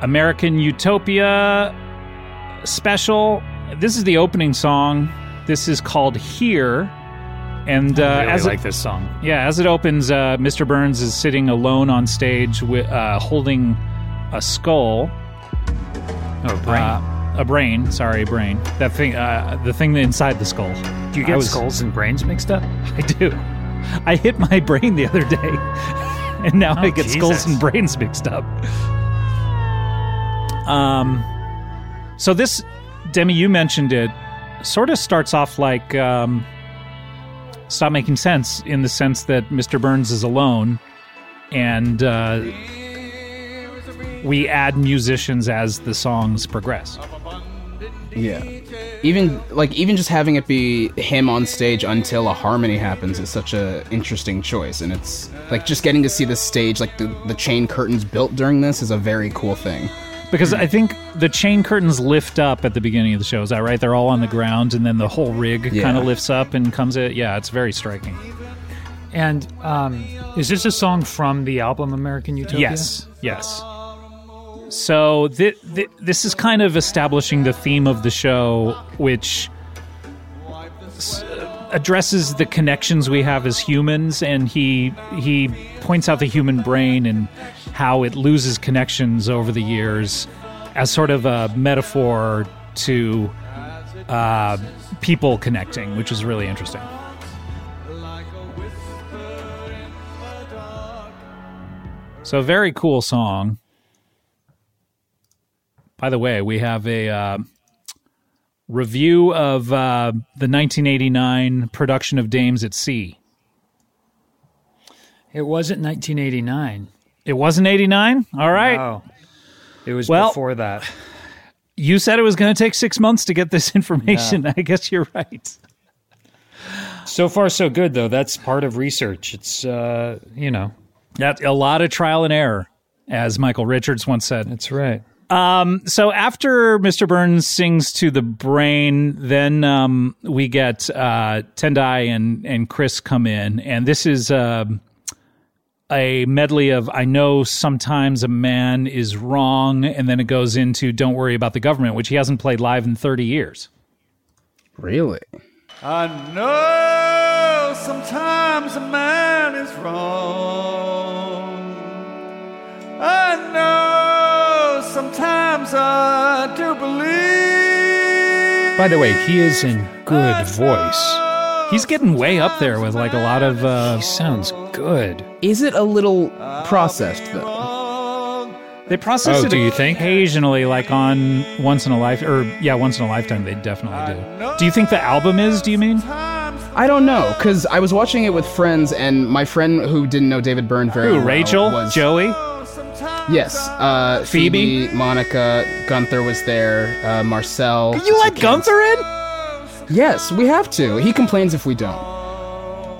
American Utopia special. This is the opening song. This is called Here. And uh, I really as like it, this song. yeah, as it opens, uh, Mr. Burns is sitting alone on stage, with, uh, holding a skull, Oh, brain. uh, a brain. Sorry, a brain. That thing, uh, the thing inside the skull. do you I get was- skulls and brains mixed up? [laughs] I do. I hit my brain the other day, [laughs] and now I Oh, get skulls and brains mixed up. Um, so this Demi, you mentioned it, sort of starts off like um, stop making sense in the sense that Mr. Burns is alone, and uh, we add musicians as the songs progress. Yeah. Even like even just having it be him on stage until a harmony happens is such a interesting choice and it's like just getting to see the stage like the, the chain curtains built during this is a very cool thing. Because I think the chain curtains lift up at the beginning of the show. Is that right? They're all on the ground, and then the whole rig Yeah. kind of lifts up and comes in. Yeah, it's very striking. And um, is this a song from the album American Utopia? Yes, yes. So th- th- this is kind of establishing the theme of the show, which s- addresses the connections we have as humans, and he he points out the human brain and how it loses connections over the years, as sort of a metaphor to uh, people connecting, which is really interesting. So, very cool song. By the way, we have a uh, review of uh, the 1989 production of Dames at Sea. It wasn't 1989. It wasn't 89? All right. It was Well- before that. You said it was going to take six months to get this [laughs] information. I guess you're right. So far, so good though. That's part of research. It's uh, you know, That's a lot of trial and error, as Michael Richards once said. that's right. So after Mr. Burns sings to the brain, then um, we get uh, Tendai and and Chris come in, and this is um a medley of "I know sometimes a man is wrong," and then it goes into "Don't worry about the government," which he hasn't played live in thirty years. Really? I know sometimes a man is wrong. I know sometimes I do believe. By the way, he is in good voice. He's getting way up there with like a lot of. Uh, He sounds good. Is it a little processed though? they process Oh, it do you think? occasionally, like on Once in a Life, or yeah, Once in a Lifetime. They definitely do. Do you think the album is? Do you mean? I don't know, because I was watching it with friends, and my friend who didn't know David Byrne very Who? well Rachel, was Joey. Yes, uh, Phoebe? Phoebe, Monica, Gunther was there, uh, Marcel. You let Gunther in? Yes, we have to. He complains if we don't.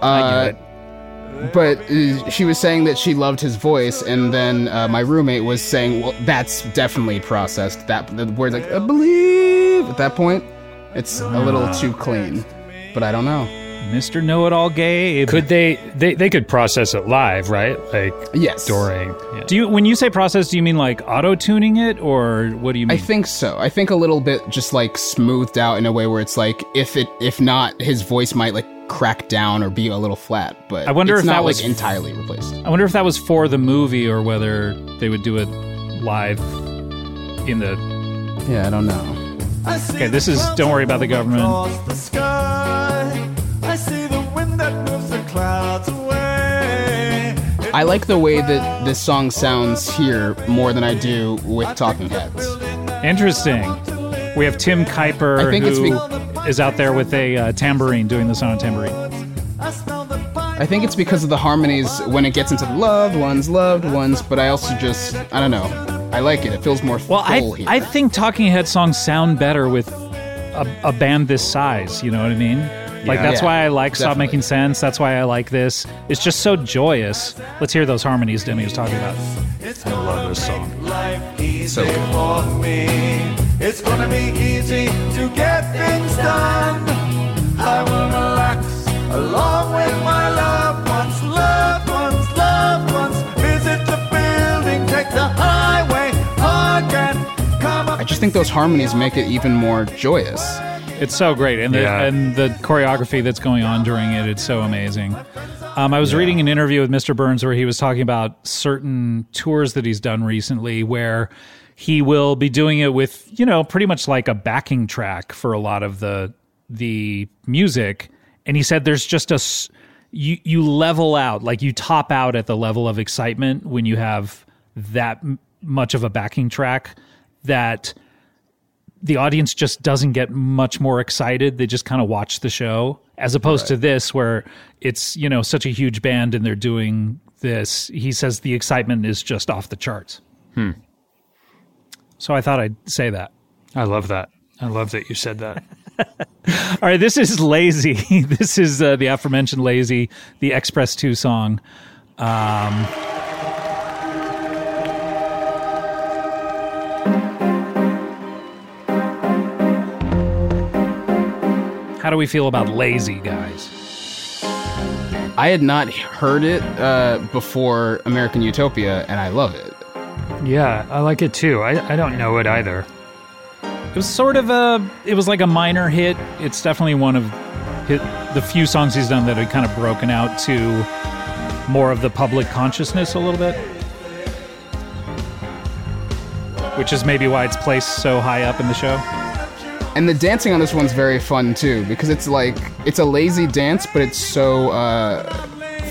Uh, But uh, she was saying that she loved his voice, and then uh, my roommate was saying, "Well, that's definitely processed." That the word like "I believe" at that point, it's a little too clean. But I don't know. Mr. Know It All Gabe. Could they, they? They could process it live, right? Like Yes, during. Yeah. do you when you say process, do you mean like auto tuning it, or what do you I think so. I think a little bit just like smoothed out in a way where it's like if it if not, his voice might like crack down or be a little flat. But I wonder it's if not that was- like entirely replaced. I wonder if that was for the movie or whether they would do it live in the. Yeah, I don't know. Okay, this is Don't Worry About the Government. I like the way that this song sounds here more than I do with Talking Heads. Interesting. We have Tim Keiper I think who is out there with a uh, tambourine doing the song on tambourine. I smell the pine I think it's because of the harmonies when it gets into the loved ones, loved ones. But I also just I don't know. I like it. It feels more Well, I full here. I think Talking Head songs sound better with a, a band this size. You know what I mean? Like that's Yeah, why I like Stop definitely. Making Sense. That's why I like this. It's just so joyous. Let's hear those harmonies Demi was talking about. It's I love this song. Life easy So good. for me. It's gonna be easy to get things done. I will relax along with my loved ones, loved ones, loved ones. Visit the building, take the highway again. Come up I just think those harmonies make it even more joyous. It's so great, and the Yeah. and the choreography that's going on during it, it's so amazing. Um, I was reading an interview with Mr. Burns where he was talking about certain tours that he's done recently, where he will be doing it with you know pretty much like a backing track for a lot of the the music, and he said there's just a you you level out like you top out at the level of excitement when you have that m- much of a backing track that the audience just doesn't get much more excited. They just kind of watch the show, as opposed to this, where it's you know such a huge band and they're doing this. He says the excitement is just off the charts. Hmm. So I thought I'd say that. I love that. I love that you said that. [laughs] All right, this is Lazy. [laughs] this is uh, the aforementioned Lazy, the X-Press 2 song. Um, How do we feel about Lazy, guys? I had not heard it uh, before American Utopia, and I love it. Yeah, I like it too. I, I don't know it either. It was sort of a. It was like a minor hit. It's definitely one of hit, the few songs he's done that had kind of broken out to more of the public consciousness a little bit. Which is maybe why it's placed so high up in the show. And the dancing on this one's very fun too, because it's like it's a lazy dance, but it's so uh,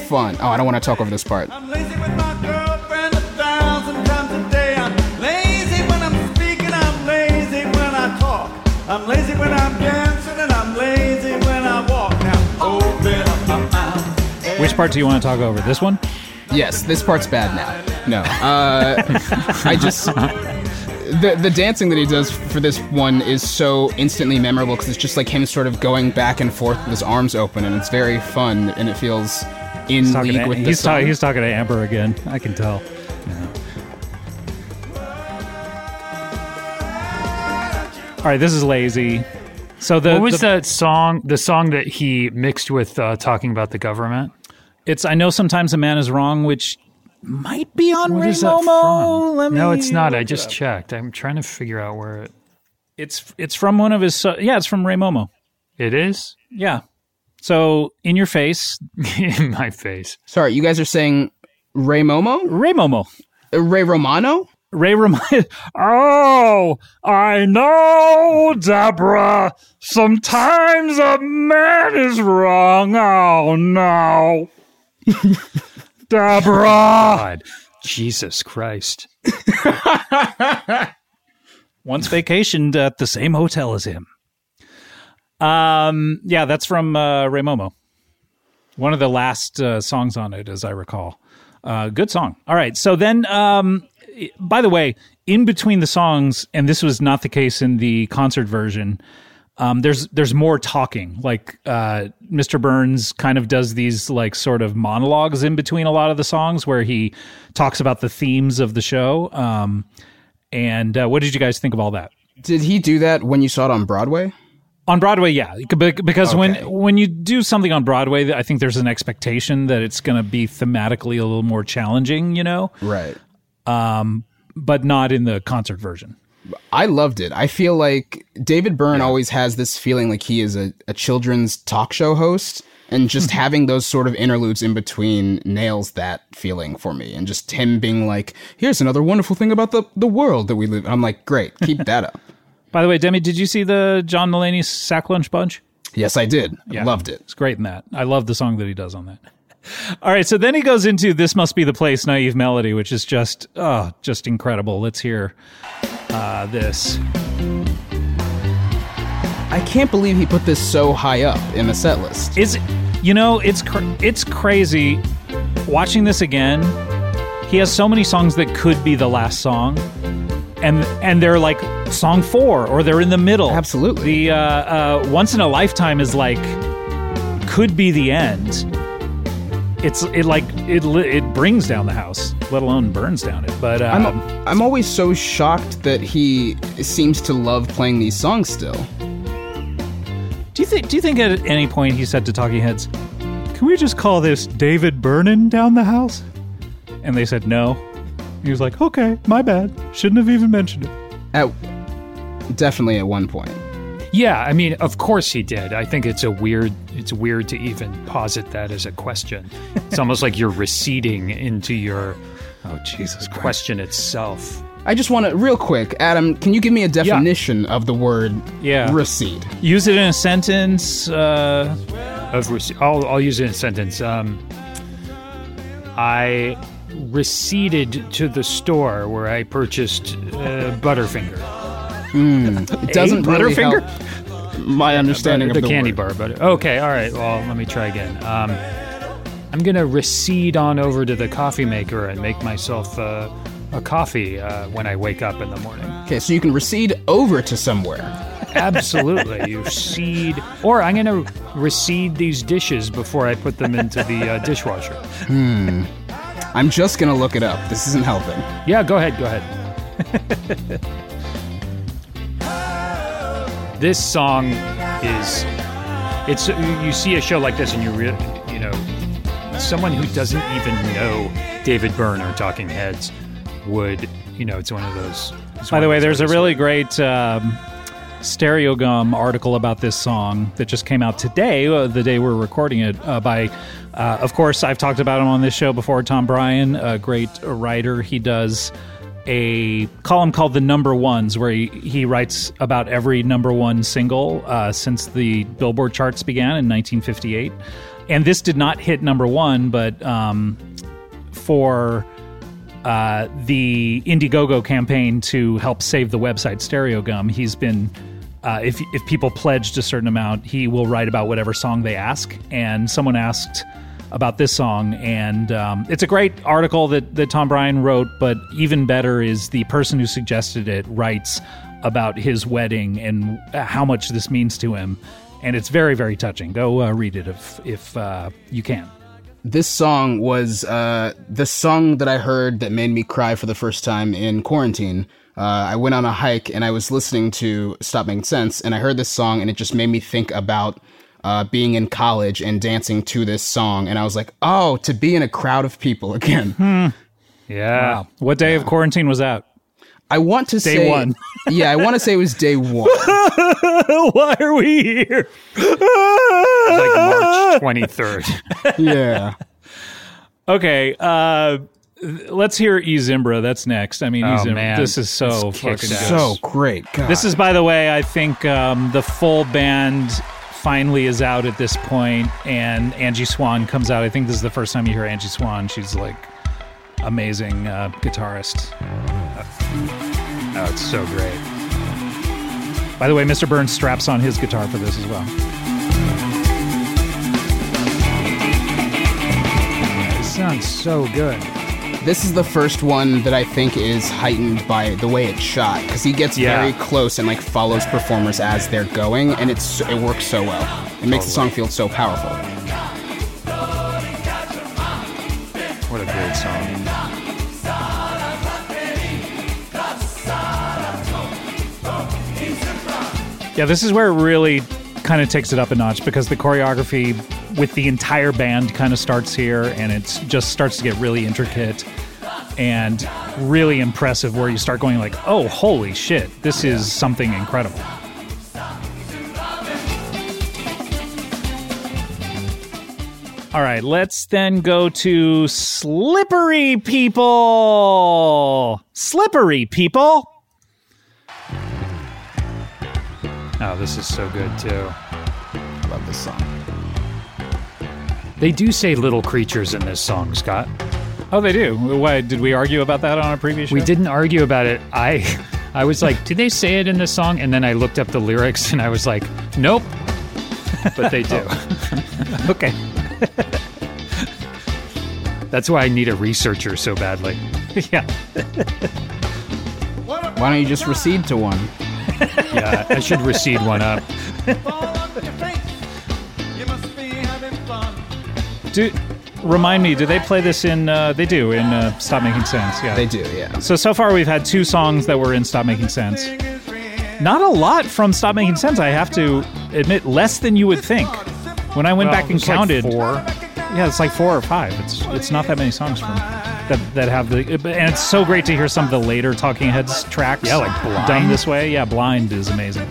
fun. Oh, I don't want to talk over this part. I'm lazy with my girlfriend a thousand times a day. I'm lazy when I'm speaking. I'm lazy when I talk. I'm lazy when I'm dancing, and I'm lazy when I walk. Now open up my mouth. Which part do you want to talk over? This one? Yes, this part's bad now. No, uh, [laughs] I just the the dancing that he does for this one is so instantly memorable because it's just like him sort of going back and forth with his arms open, and it's very fun, and it feels in He's talking, league to, with the he's, ta- song. he's talking to Amber again. I can tell. All right, this is lazy. So the What was the- that song? The song that he mixed with uh, talking about the government. It's I know sometimes a man is wrong, which might be on What Ray is that Momo. from? Let no, it's not. I just up. checked. I'm trying to figure out where it. It's it's from one of his. so- yeah, it's from Rei Momo. It is Yeah. So in your face, [laughs] in my face. Sorry, you guys are saying Rei Momo, Rei Momo. Uh, Ray Romano. Ray Romano. [laughs] oh, I know, Deborah. Sometimes a man is wrong. Oh no, [laughs] Deborah. God, Jesus Christ. [laughs] Once vacationed at the same hotel as him. Um, yeah, that's from uh, Rei Momo. One of the last uh, songs on it, as I recall. Uh, good song. All right, so then, um, by the way, in between the songs, and this was not the case in the concert version. Um, there's there's more talking. Like uh, Mr. Burns kind of does these like sort of monologues in between a lot of the songs where he talks about the themes of the show. Um, and uh, what did you guys think of all that? Did he do that when you saw it on Broadway? On Broadway, yeah, because when Okay. when you do something on Broadway, I think there's an expectation that it's going to be thematically a little more challenging, you know, Right. but not in the concert version. I loved it. I feel like David Byrne always has this feeling like he is a, a children's talk show host, and just hmm. having those sort of interludes in between nails that feeling for me. And just him being like, "Here's another wonderful thing about the the world that we live." in." I'm like, "Great, keep [laughs] that up." By the way, Demi, did you see the John Mulaney Sack Lunch Bunch? Yes, I did. Yeah. Loved it. It's great in that. I love the song that he does on that. [laughs] All right, so then he goes into "This Must Be the Place" naive melody, which is just oh, just incredible. Let's hear uh, this. I can't believe he put this so high up in the set list. Is you know it's cr- it's crazy watching this again. He has so many songs that could be the last song, and and they're like song four or they're in the middle. Absolutely. the uh, uh, once in a lifetime is like could be the end. It's it like it it brings down the house, let alone burns down it. But I'm um, I'm always so shocked that he seems to love playing these songs still. do you think do you think at any point he said to Talking Heads, "Can we just call this David Burnin down the house?" And they said no. He was like, "Okay, my bad. Shouldn't have even mentioned it." At definitely at one point. Yeah, I mean, of course he did. I think it's a weird. It's weird to even posit that as a question. It's almost like you're receding into your Oh Jesus Christ! question itself. I just want to real quick, Adam. Can you give me a definition of the word Yeah. recede? Use it in a sentence. Uh, Of rece- I'll, I'll use it in a sentence. Um, I receded to the store where I purchased uh, Butterfinger, It doesn't really Butterfinger? help my understanding the, of the candy word. bar. But okay, all right. Well, let me try again. Um, I'm gonna recede on over to the coffee maker and make myself uh, a coffee uh, when I wake up in the morning. Okay, so you can recede over to somewhere. Absolutely, you [laughs] seed, or I'm gonna recede these dishes before I put them into the uh, dishwasher. Hmm. I'm just gonna look it up. This isn't helping. Yeah, go ahead, go ahead. [laughs] this song is it's you see a show like this and you really, you know, someone who doesn't even know David Byrne or Talking Heads would, you know, it's one of those. By the way, there's a really great um, Stereogum article about this song that just came out today, uh, the day we're recording it, uh, by, uh, of course, I've talked about him on this show before, Tom Breihan, a great writer. He does a column called The Number Ones, where he, he writes about every number one single uh, since the Billboard charts began in 1958. And this did not hit number one, but um, for uh, the Indiegogo campaign to help save the website Stereogum, he's been. Uh, if if people pledged a certain amount, he will write about whatever song they ask. And someone asked about this song, and um, it's a great article that that Tom Breihan wrote. But even better is the person who suggested it writes about his wedding and how much this means to him, and it's very very touching. Go uh, read it if if uh, you can. this song was uh, the song that I heard that made me cry for the first time in quarantine. Uh, I went on a hike and I was listening to Stop Making Sense, and I heard this song, and it just made me think about uh, being in college and dancing to this song. And I was like, oh, to be in a crowd of people [laughs] again. Yeah. What day of quarantine was that? I want to Day say, one. [laughs] yeah, I want to say it was day one. [laughs] Why are we here? Like March 23rd. yeah. Okay, uh, let's hear E Zimbra. That's next. I mean, E Oh, Zimbra. man. This is so This fucking good. So great. God. This is, by the way, I think um, the full band finally is out at this point, and Angie Swan comes out. I think this is the first time you hear Angie Swan. She's like amazing uh, guitarist. Oh, it's so great. By the way, Mr. Burns straps on his guitar for this as well. It sounds so good. This is the first one that I think is heightened by the way it's shot because he gets Yeah. very close and like follows performers as they're going, and it's it works so well. It makes the song feel so powerful. What a great song. Yeah, this is where it really kind of takes it up a notch because the choreography with the entire band kind of starts here and it just starts to get really intricate and really impressive where you start going like, "Oh, holy shit. This is something incredible." All right, let's then go to Slippery People. Slippery People. Oh, this is so good too. Love this song. They do say little creatures in this song, Scott. Oh, they do. Why did we argue about that on a previous show? We didn't argue about it. I [laughs] I was like, "Do they say it in this song? And then I looked up the lyrics and I was like, nope. [laughs] But they do. Oh. [laughs] Okay. That's why I need a researcher so badly. yeah. Why don't you just recede to one? [laughs] Yeah, I should recede one up. Do remind me. Do they play this in? Uh, they do in uh, Stop Making Sense. Yeah, They do, yeah. So so far we've had two songs that were in Stop Making Sense. Not a lot from Stop Making Sense. I have to admit, less than you would think. When I went Well, back and it's like counted, four. yeah, it's like four or five. It's it's not that many songs from that that have the. And it's so great to hear some of the later Talking Heads tracks. Yeah, like Blind. done this way. Yeah, Blind is amazing.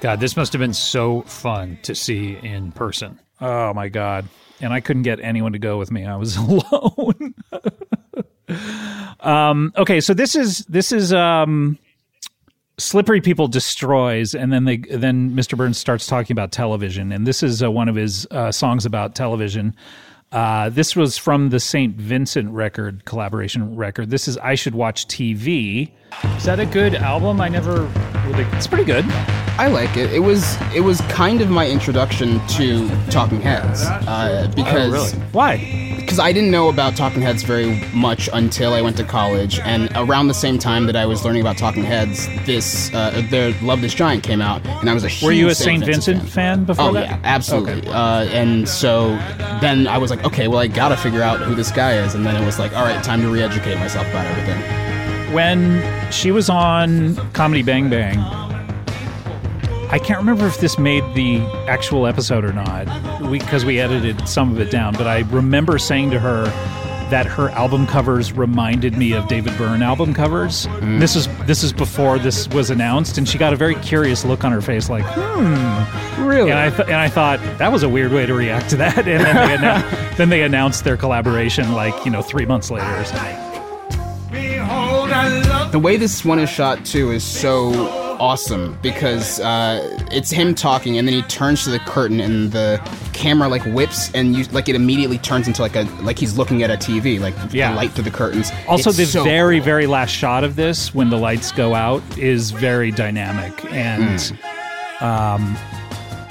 God, this must have been so fun to see in person. Oh my god! And I couldn't get anyone to go with me. I was [laughs] alone. [laughs] um, okay, so this is this is um, slippery people destroys, and then they then Mr. Burns starts talking about television, and this is uh, one of his uh, songs about television. Uh, this was from the St. Vincent record collaboration record. This is I should watch TV. Is that a good album? I never. Really. It's pretty good. I like it. It was it was kind of my introduction to Talking Heads uh, because Why? because I didn't know about Talking Heads very much until I went to college, and around the same time that I was learning about Talking Heads, this uh, their Love This Giant came out, and I was a huge Were you a Saint St. Vincent fan before Oh that? yeah, absolutely. Uh, and so then I was like, okay, well I gotta figure out who this guy is, and then it was like, all right, time to re-educate myself about everything. When she was on Comedy Bang Bang, I can't remember if this made the actual episode or not, because we, edited some of it down. But I remember saying to her that her album covers reminded me of David Byrne album covers. This is this is before this was announced, and she got a very curious look on her face, like, hmm. Really? And I th- and I thought that was a weird way to react to that. [laughs] And then they, annou- then they announced their collaboration, like you know, three months later or something. Behold, I love the way this one is shot too is so awesome because uh, it's him talking and then he turns to the curtain and the camera like whips and you like it immediately turns into like a like he's looking at a TV like Yeah. the light through the curtains. Also, It's the so very, cool. very last shot of this, when the lights go out, is very dynamic and Hmm. um,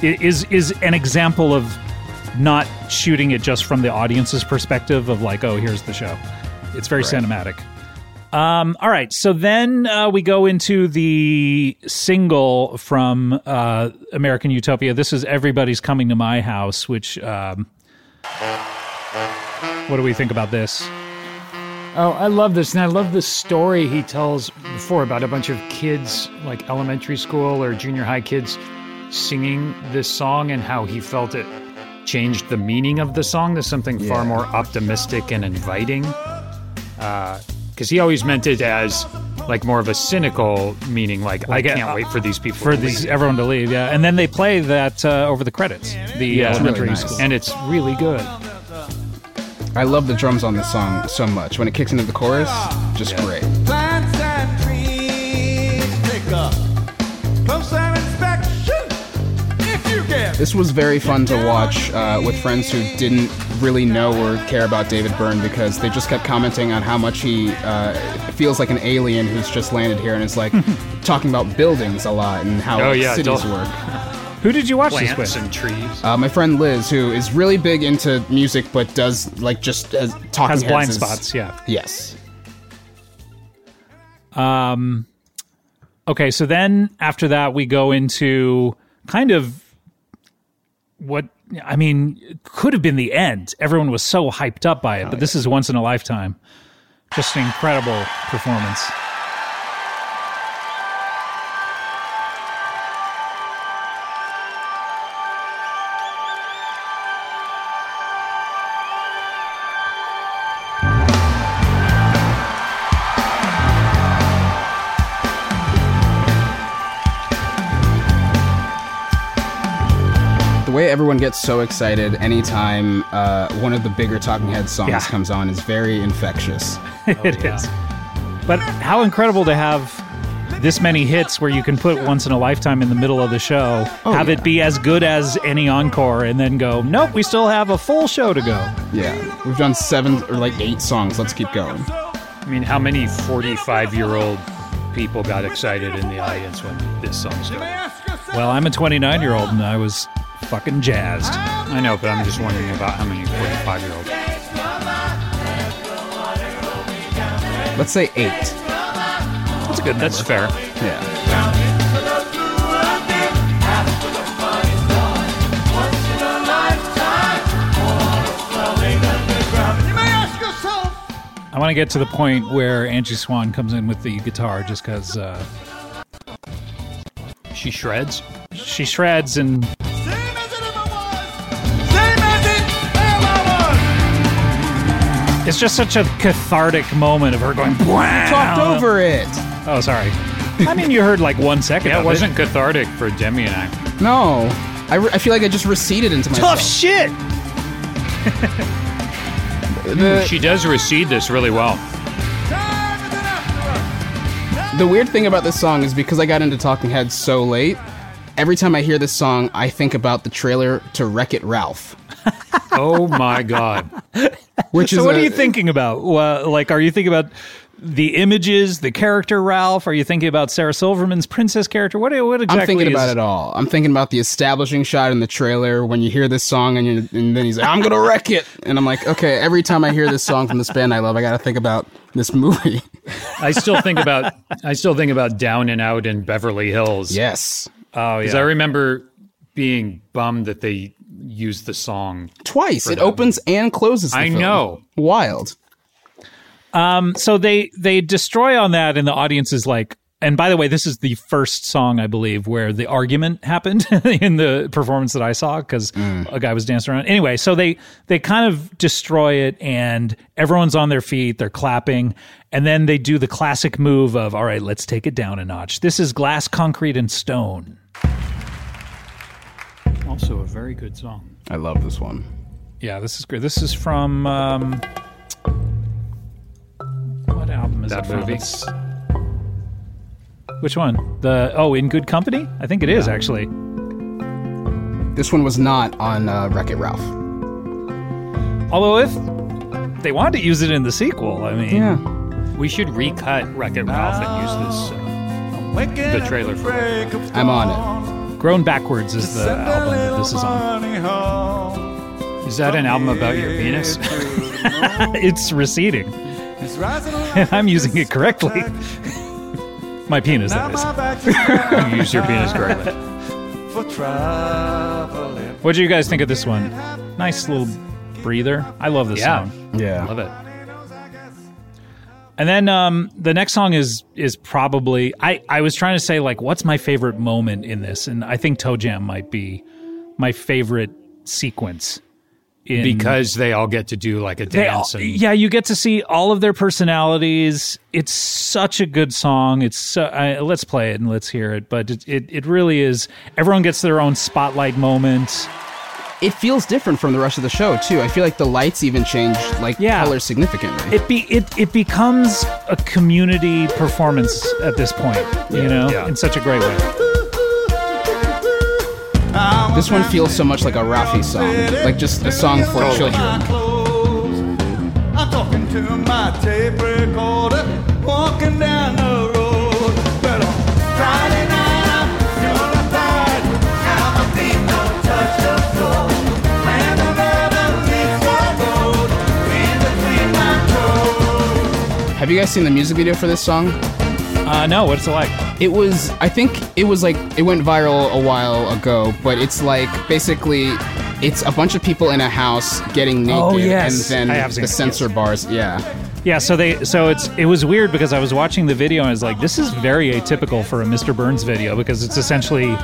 it is is an example of not shooting it just from the audience's perspective of like, oh, here's the show. It's very cinematic. Um, all right, so then uh, we go into the single from uh, American Utopia. This is "Everybody's Coming to My House," which. Um, what do we think about this? Oh, I love this. And I love the story he tells before about a bunch of kids, like elementary school or junior high kids, singing this song and how he felt it changed the meaning of the song to something far more optimistic and inviting. Because he always meant it as like more of a cynical meaning, like, I can't wait for these people for to these leave. everyone to leave. Yeah, and then they play that uh, over the credits. The Yeah, it's elementary really nice. school. And it's really good. I love the drums on this song so much. When it kicks into the chorus, just great. plants and trees. Take a closer inspection if you can. This was very fun to watch uh, with friends who didn't really know or care about David Byrne because they just kept commenting on how much he uh, feels like an alien who's just landed here and is like [laughs] talking about buildings a lot and how Oh, yeah, cities don't- work. [laughs] Who did you watch this Plants with? and trees. Uh, my friend Liz, who is really big into music but does like just as talking Has blind is- spots. Yeah. Yes. Um. Okay, so then after that we go into kind of what I mean could have been the end. Everyone was so hyped up by it, oh, but this is once in a lifetime. Just an incredible performance. Way everyone gets so excited anytime uh, one of the bigger Talking Heads songs Yeah. comes on is very infectious. [laughs] It is. But how incredible to have this many hits where you can put once in a lifetime in the middle of the show, have it be as good as any encore, and then go, nope, we still have a full show to go. Yeah, we've done seven or like eight songs. Let's keep going. I mean, how many 45 year old people got excited in the audience when this song started? Well, I'm a 29 year old and I was fucking jazzed. I know, but I'm just wondering about how many 45 year olds. Let's say eight. That's good. That's fair. Yeah. You may ask yourself. I want to get to the point where Angie Swan comes in with the guitar just because uh, She shreds. she shreds and it's just such a cathartic moment of her going, wow. You talked over it. Oh, sorry. I mean, you heard like one second. Yeah, of it wasn't cathartic for Demi and I. No, I, re- I feel like I just receded into myself. Tough shit. [laughs] The, She does recede this really well. Time is an after the weird thing about this song is because I got into Talking Heads so late. Every time I hear this song, I think about the trailer to Wreck It Ralph, Oh my God. which is So, what a- are you thinking about? Well, like, are you thinking about the images, the character Ralph? Are you thinking about Sarah Silverman's princess character? What? What exactly? I'm thinking is, about it all. I'm thinking about the establishing shot in the trailer when you hear this song and, you and then he's like, "I'm gonna wreck it," and I'm like, okay. Every time I hear this song from this band I love, I gotta think about this movie. I still think about I still think about Down and Out in Beverly Hills. yes, Oh yeah. Because. I remember being bummed that they used the song. twice. It opens and closes. The I film. know. Wild. Um, so they they destroy on that, and the audience is like. And by the way, this is the first song I believe where the argument happened [laughs] in the performance that I saw because a guy was dancing around. Anyway, so they they kind of destroy it, and everyone's on their feet, they're clapping, and then they do the classic move of all right, let's take it down a notch. This is glass, concrete, and stone. Also, a very good song. I love this one. Yeah, this is great. This is from um, what album is That it from? movie? It's- which one? The oh, in good company? I think it is actually. This one was not on uh, Wreck It Ralph. Although if they wanted to use it in the sequel, I mean, Yeah. We should recut Wreck It Ralph and use this. Uh, the trailer for it. I'm on Grown Backwards is the album that this is on. is that an album about your penis? [laughs] it's receding, and [laughs] I'm using it correctly. My penis, that [laughs] is. you use your penis correctly. What do you guys think of this one? Nice little breather. I love this Yeah. song. Yeah. Love it. And then um, the next song is is probably I, I was trying to say like what's my favorite moment in this, and I think Toe Jam might be my favorite sequence. In, Because they all get to do like a they all, dance. and, yeah, you get to see all of their personalities. It's such a good song. It's so, uh, let's play it and let's hear it. But it, it it really is. Everyone gets their own spotlight moment. It feels different from the rest of the show too. I feel like the lights even change like Yeah. color significantly. It be it it becomes a community performance at this point. You know, Yeah. in such a great way. this one feels so much like a Raffi song, like just a song for children. Have you guys seen the music video for this song? Uh, no, what's it like? It was, I think it was like, it went viral a while ago, but it's like basically, it's a bunch of people in a house getting naked, Oh, yes. and then the censor bars. Yeah, Yeah, so they so it's it was weird because I was watching the video and I was like, this is very atypical for a Mr. Byrne's video because it's essentially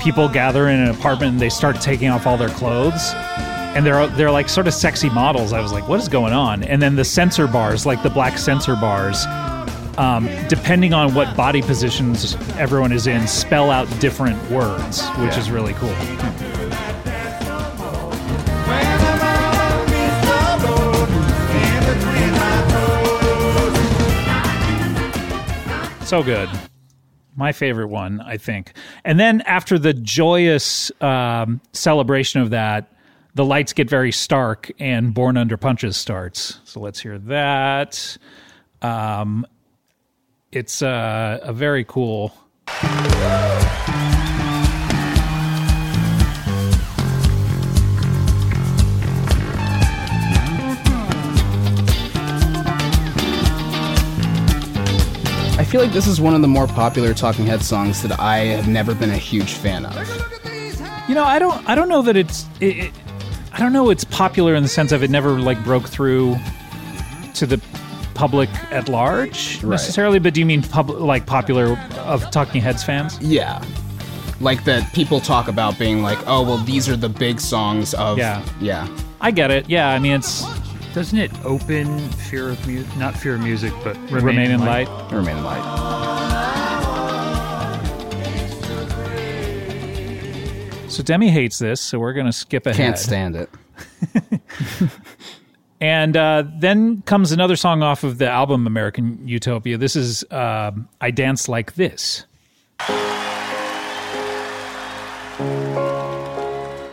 people gather in an apartment and they start taking off all their clothes. And they're they're like sort of sexy models. I was like, what is going on? And then the sensor bars, like the black sensor bars, um, depending on what body positions everyone is in, spell out different words, which is really cool. When the river meets the road in between my toes. So good. My favorite one, I think. And then after the joyous um, celebration of that, the lights get very stark and Born Under Punches starts. So let's hear that. Um, it's uh, a very cool. I feel like this is one of the more popular Talking Head songs that I have never been a huge fan of. You know, I don't. I don't know that it's. It, it, I don't know. It's popular in the sense of it never like broke through to the public at large Right. necessarily. But do you mean pub, like popular of Talking Heads fans? Yeah. Like that people talk about being like, oh, well, these are the big songs of. Yeah. Yeah. I get it. Yeah, I mean it's Doesn't it open Fear of Music? Not Fear of Music, but Remain, Remain in Light. Light. Remain in Light. So Demi hates this, so we're going to skip ahead. Can't stand it. [laughs] And uh, then comes another song off of the album American Utopia. This is um, I Dance Like This. A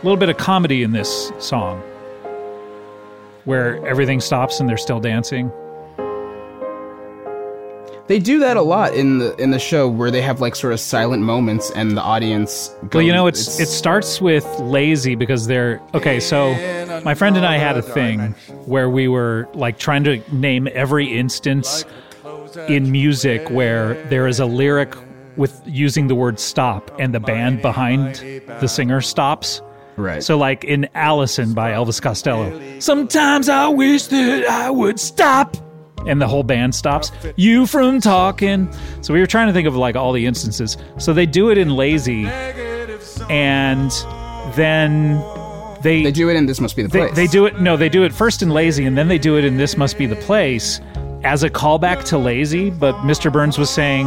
little bit of comedy in this song where everything stops and they're still dancing. They do that a lot in the in the show where they have like sort of silent moments and the audience. Goes, Well, you know, it's, it starts with lazy because they're okay. So, my friend and I had a thing where we were like trying to name every instance in music where there is a lyric with using the word stop and the band behind the singer stops. right. So, like in Alison by Elvis Costello, sometimes I wish that I would stop. And the whole band stops. You from talking. So we were trying to think of like all the instances. So they do it in Lazy, and then they They do it in This Must Be the they, Place. they do it no they do it first in lazy and then they do it in this must be the place as a callback to lazy but mr burns was saying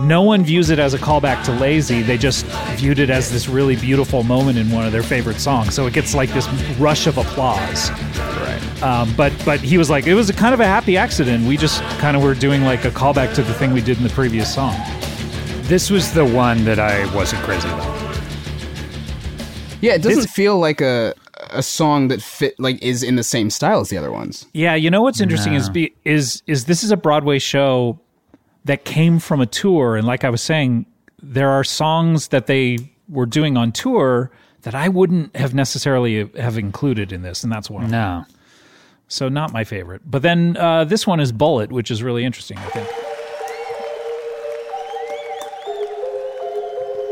no one views it as a callback to lazy they just viewed it as this really beautiful moment in one of their favorite songs so it gets like this rush of applause Right. um, but but he was like it was a kind of a happy accident we just kind of were doing like a callback to the thing we did in the previous song This was the one that I wasn't crazy about. Yeah, it doesn't feel like a a song that fit like is in the same style as the other ones. Yeah, you know what's interesting is be, is is this is a Broadway show that came from a tour, and like I was saying, there are songs that they were doing on tour that I wouldn't have necessarily have included in this, and that's one. No. So not my favorite. But then uh, this one is Bullet, which is really interesting, I think.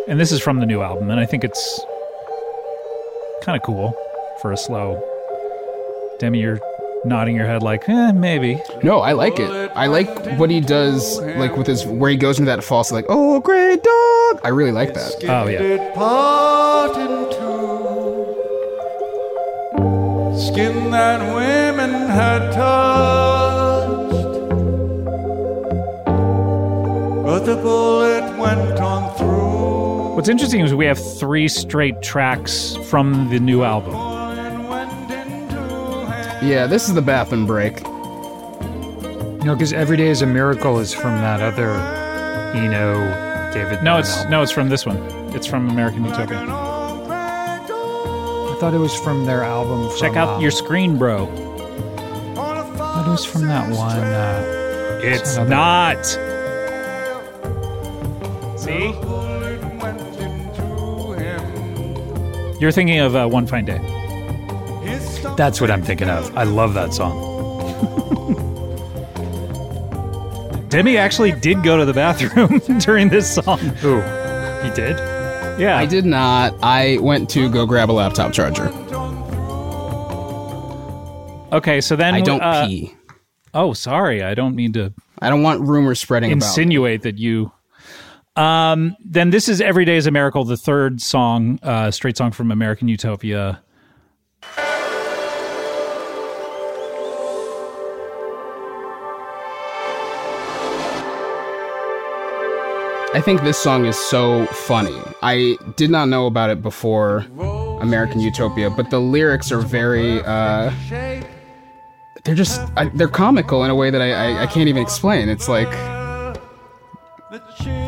And this is from the new album, and I think it's kind of cool for a slow. Demi, you're nodding your head like, eh, maybe. No, I like it. I like what he does, like with his where he goes into that false, like "Oh, great dog." I really like that. Oh, yeah. It part in two. Skin that women had touched. But the bullet went on through. What's interesting is we have three straight tracks from the new album. Yeah, this is the bathroom break. No, because Every Day is a Miracle is from that other Eno David. No, Byrne it's album. no, it's from this one. It's from American Utopia. I thought it was from their album. From, Check out um, your screen, bro. I thought it was from that one. Uh, It's another- not. See, Bullet went into him. you're thinking of uh, One Fine Day. His stomach that's what I'm thinking of. I love that song. Demi actually did go to the bathroom [laughs] during this song. Ooh, he did. Yeah, I did not. I went to go grab a laptop charger. Okay, so then I don't uh, pee. Oh, sorry, I don't mean to I don't want rumors spreading about. insinuate that you. Um, then this is "Every Day Is a Miracle," the third song, uh, straight song from American Utopia. I think this song is so funny. I did not know about it before American Utopia, but the lyrics are very. uh They're just I, they're comical in a way that I, I I can't even explain. It's like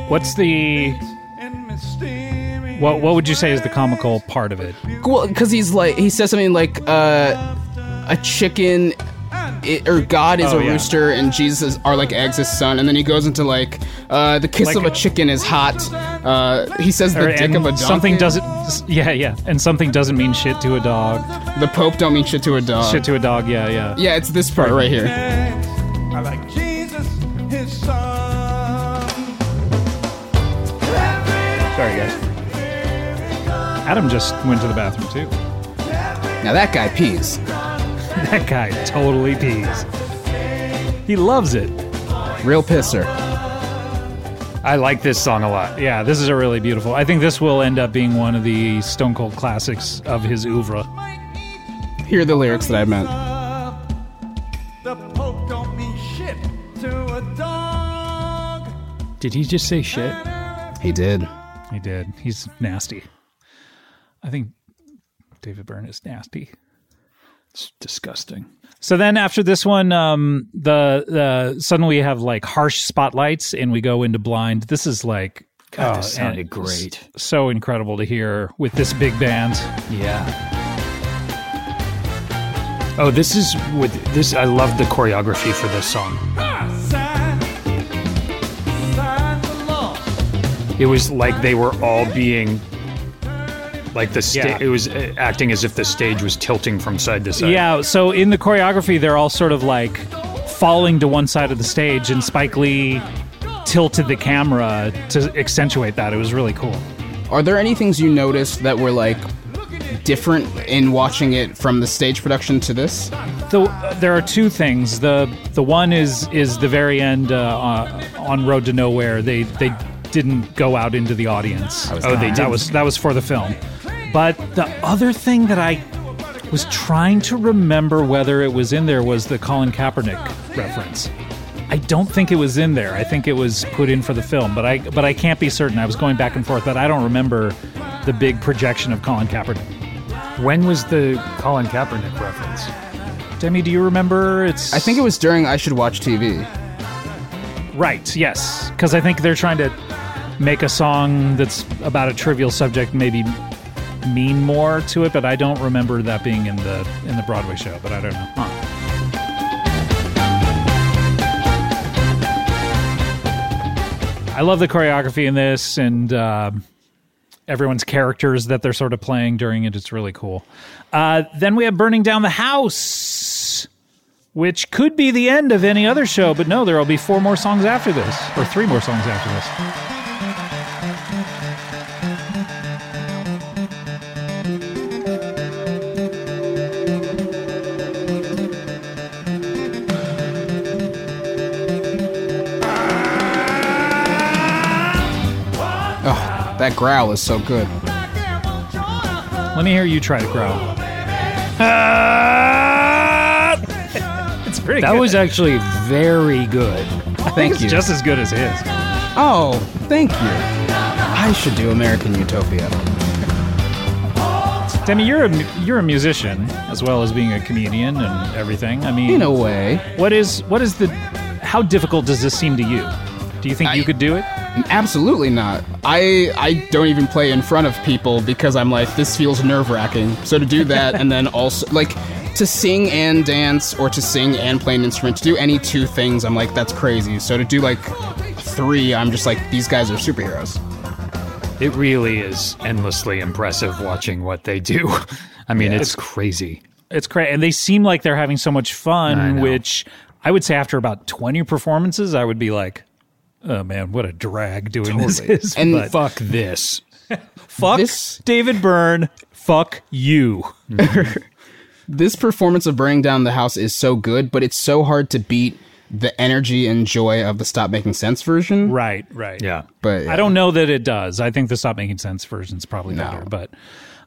What's the what? What would you say is the comical part of it? well because he's like he says something like uh a chicken. It, or God is Oh, a yeah. rooster and Jesus are like eggs his son, and then he goes into like uh, the kiss Like- of a chicken is hot. Uh, he says the Or- dick of a donkey. something doesn't. Yeah, yeah, and something doesn't mean shit to a dog. The Pope don't mean shit to a dog. Shit to a dog. Yeah, yeah. yeah, it's this part right here. I like Jesus, his son. Sorry, guys. Adam just went to the bathroom too. Now that guy pees. [laughs] That guy totally pees. He loves it. Real pisser. I like this song a lot. Yeah, this is a really beautiful. I think this will end up being one of the Stone Cold classics of his oeuvre. Here are the lyrics that I meant. The Pope don't mean shit to a dog. Did he just say shit? He did. He did. He's nasty. I think David Byrne is nasty. It's disgusting. So then after this one, um, the the suddenly we have like harsh spotlights and we go into blind. This is like God, oh, this sounded great. So incredible to hear with this big band. Yeah. Oh, this is with this. I love the choreography for this song. Sign, sign the law. It was like they were all being like the sta- Yeah. It was uh, acting as if the stage was tilting from side to side. Yeah, so in the choreography, they're all sort of like falling to one side of the stage, and Spike Lee tilted the camera to accentuate that. It was really cool. Are there any things you noticed that were like different in watching it from the stage production to this? the there are two things. The the one is is the very end uh, uh, on Road to Nowhere. They they didn't go out into the audience. Oh, they That didn't. was that was for the film. But the other thing that I was trying to remember whether it was in there was the Colin Kaepernick reference. I don't think it was in there. I think it was put in for the film, but I but I can't be certain. I was going back and forth, but I don't remember the big projection of Colin Kaepernick. When was the Colin Kaepernick reference? Demi, do you remember? It's I think it was during I Should Watch TV. right. Yes, because I think they're trying to make a song that's about a trivial subject, maybe mean more to it. But I don't remember that being in the in the Broadway show. But I don't know. Huh. I love the choreography in this and uh, everyone's characters that they're sort of playing during it. It's really cool. Uh, then we have Burning Down the House, which could be the end of any other show, but no, there will be four more songs after this, or three more songs after this. Growl is so good. Let me hear you try to growl. Ah! [laughs] it's pretty That good. was actually very good. Thank it's you. just as good as his. Oh, thank you. I should do American Utopia. Demi, you're a you're a musician as well as being a comedian and everything. I mean, In a way. what is what is the how difficult does this seem to you? Do you think you could do it? Absolutely not. I I don't even play in front of people because I'm like this feels nerve wracking. So to do [laughs] that and then also like to sing and dance or to sing and play an instrument to do any two things I'm like that's crazy. So to do like three I'm just like these guys are superheroes. It really is endlessly impressive watching what they do. [laughs] I mean, it's crazy. It's crazy, and they seem like they're having so much fun. know. Which I would say after about twenty performances, I would be like, "Oh man, what a drag doing this is." And But Fuck this. [laughs] fuck this- David Byrne, fuck you. [laughs] This performance of Burning Down the House is so good, but it's so hard to beat the energy and joy of the Stop Making Sense version. Right, right. Yeah. But I don't know that it does. I think the Stop Making Sense version's probably better. But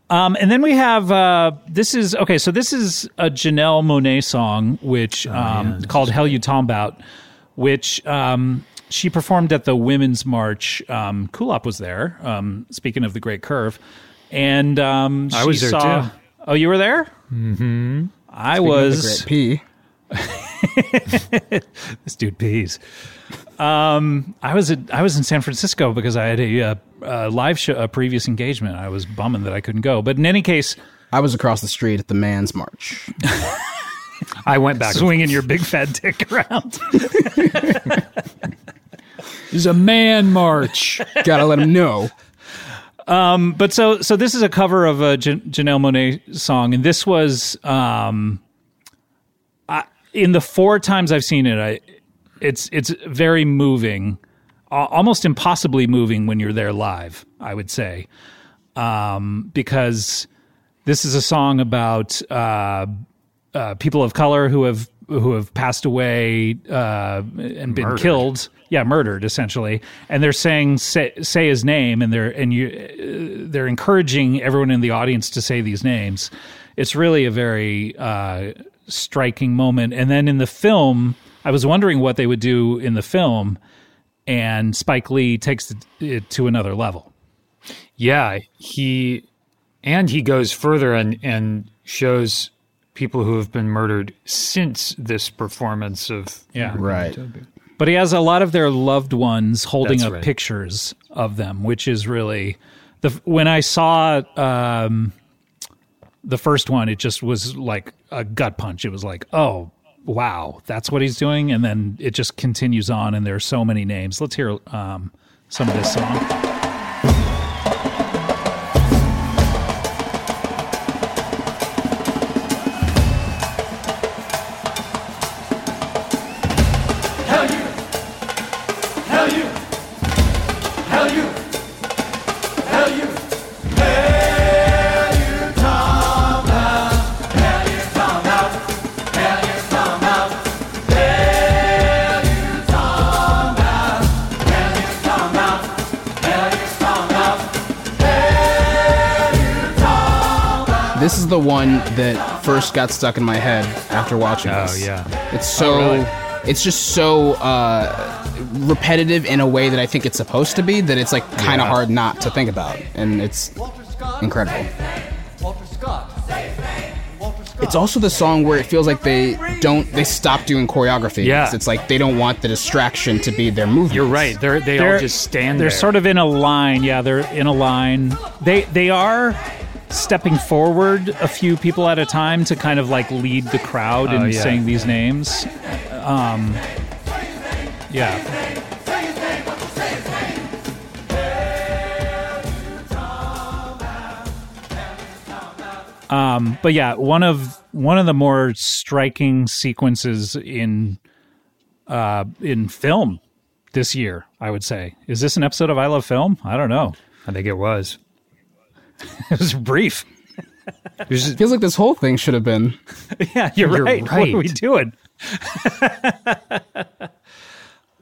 um, and then we have uh, this is okay. So this is a Janelle Monáe song, which um, called "Hell You Talmbout," which um, she performed at the Women's March. Um, Kulap was there. Um, speaking of the Great Curve, and um, I was there, saw- too. Oh, you were there. Mm-hmm. I Speaking of the was. Great P. [laughs] This dude pees. Um, I was at, I was in San Francisco because I had a, uh uh live show, a previous engagement. I was bumming that I couldn't go, but in any case, I was across the street at the Man's March. [laughs] I went back. swinging your big fat dick around. [laughs] It's a man march. Gotta let him know. but so so this is a cover of a Jan- Janelle Monáe song, and this was um, I, in the four times I've seen it, I it's it's very moving, almost impossibly moving when you're there live. I would say, um, because this is a song about uh, uh, people of color who have who have passed away uh, and been killed. Yeah, murdered essentially, and they're saying say, say his name, and they're and you uh, they're encouraging everyone in the audience to say these names. It's really a very uh, striking moment. And then in the film, I was wondering what they would do in the film, and Spike Lee takes it- it to another level. Yeah, he and he goes further and and shows people who have been murdered since this performance of Yeah. Right. But he has a lot of their loved ones holding That's up right. pictures of them, which is really the when I saw um, the first one, it just was like a gut punch. It was like, oh wow, that's what he's doing, and then it just continues on, and there are so many names. Let's hear um, some of this song. One that first got stuck in my head after watching Oh, this. yeah. It's so Oh, really? it's just so uh, repetitive in a way that I think it's supposed to be that it's like kind of Yeah. hard not to think about, and it's incredible. Walter Scott. Walter Scott. It's also the song where it feels like they don't they stop doing choreography. Yeah. It's like they don't want the distraction to be their movement. You're right. They're they all just stand They're there. sort of in a line. Yeah, they're in a line. They they are stepping forward a few people at a time to kind of like lead the crowd Oh, in yeah. saying these names. Um, yeah. Um, but yeah, one of one of the more striking sequences in uh, in film this year, I would say. Is this an episode of I Love Film? I don't know. I think it was. [laughs] It was brief. [laughs] It feels like this whole thing should have been. [laughs] Yeah, you're, You're right. What are we doing?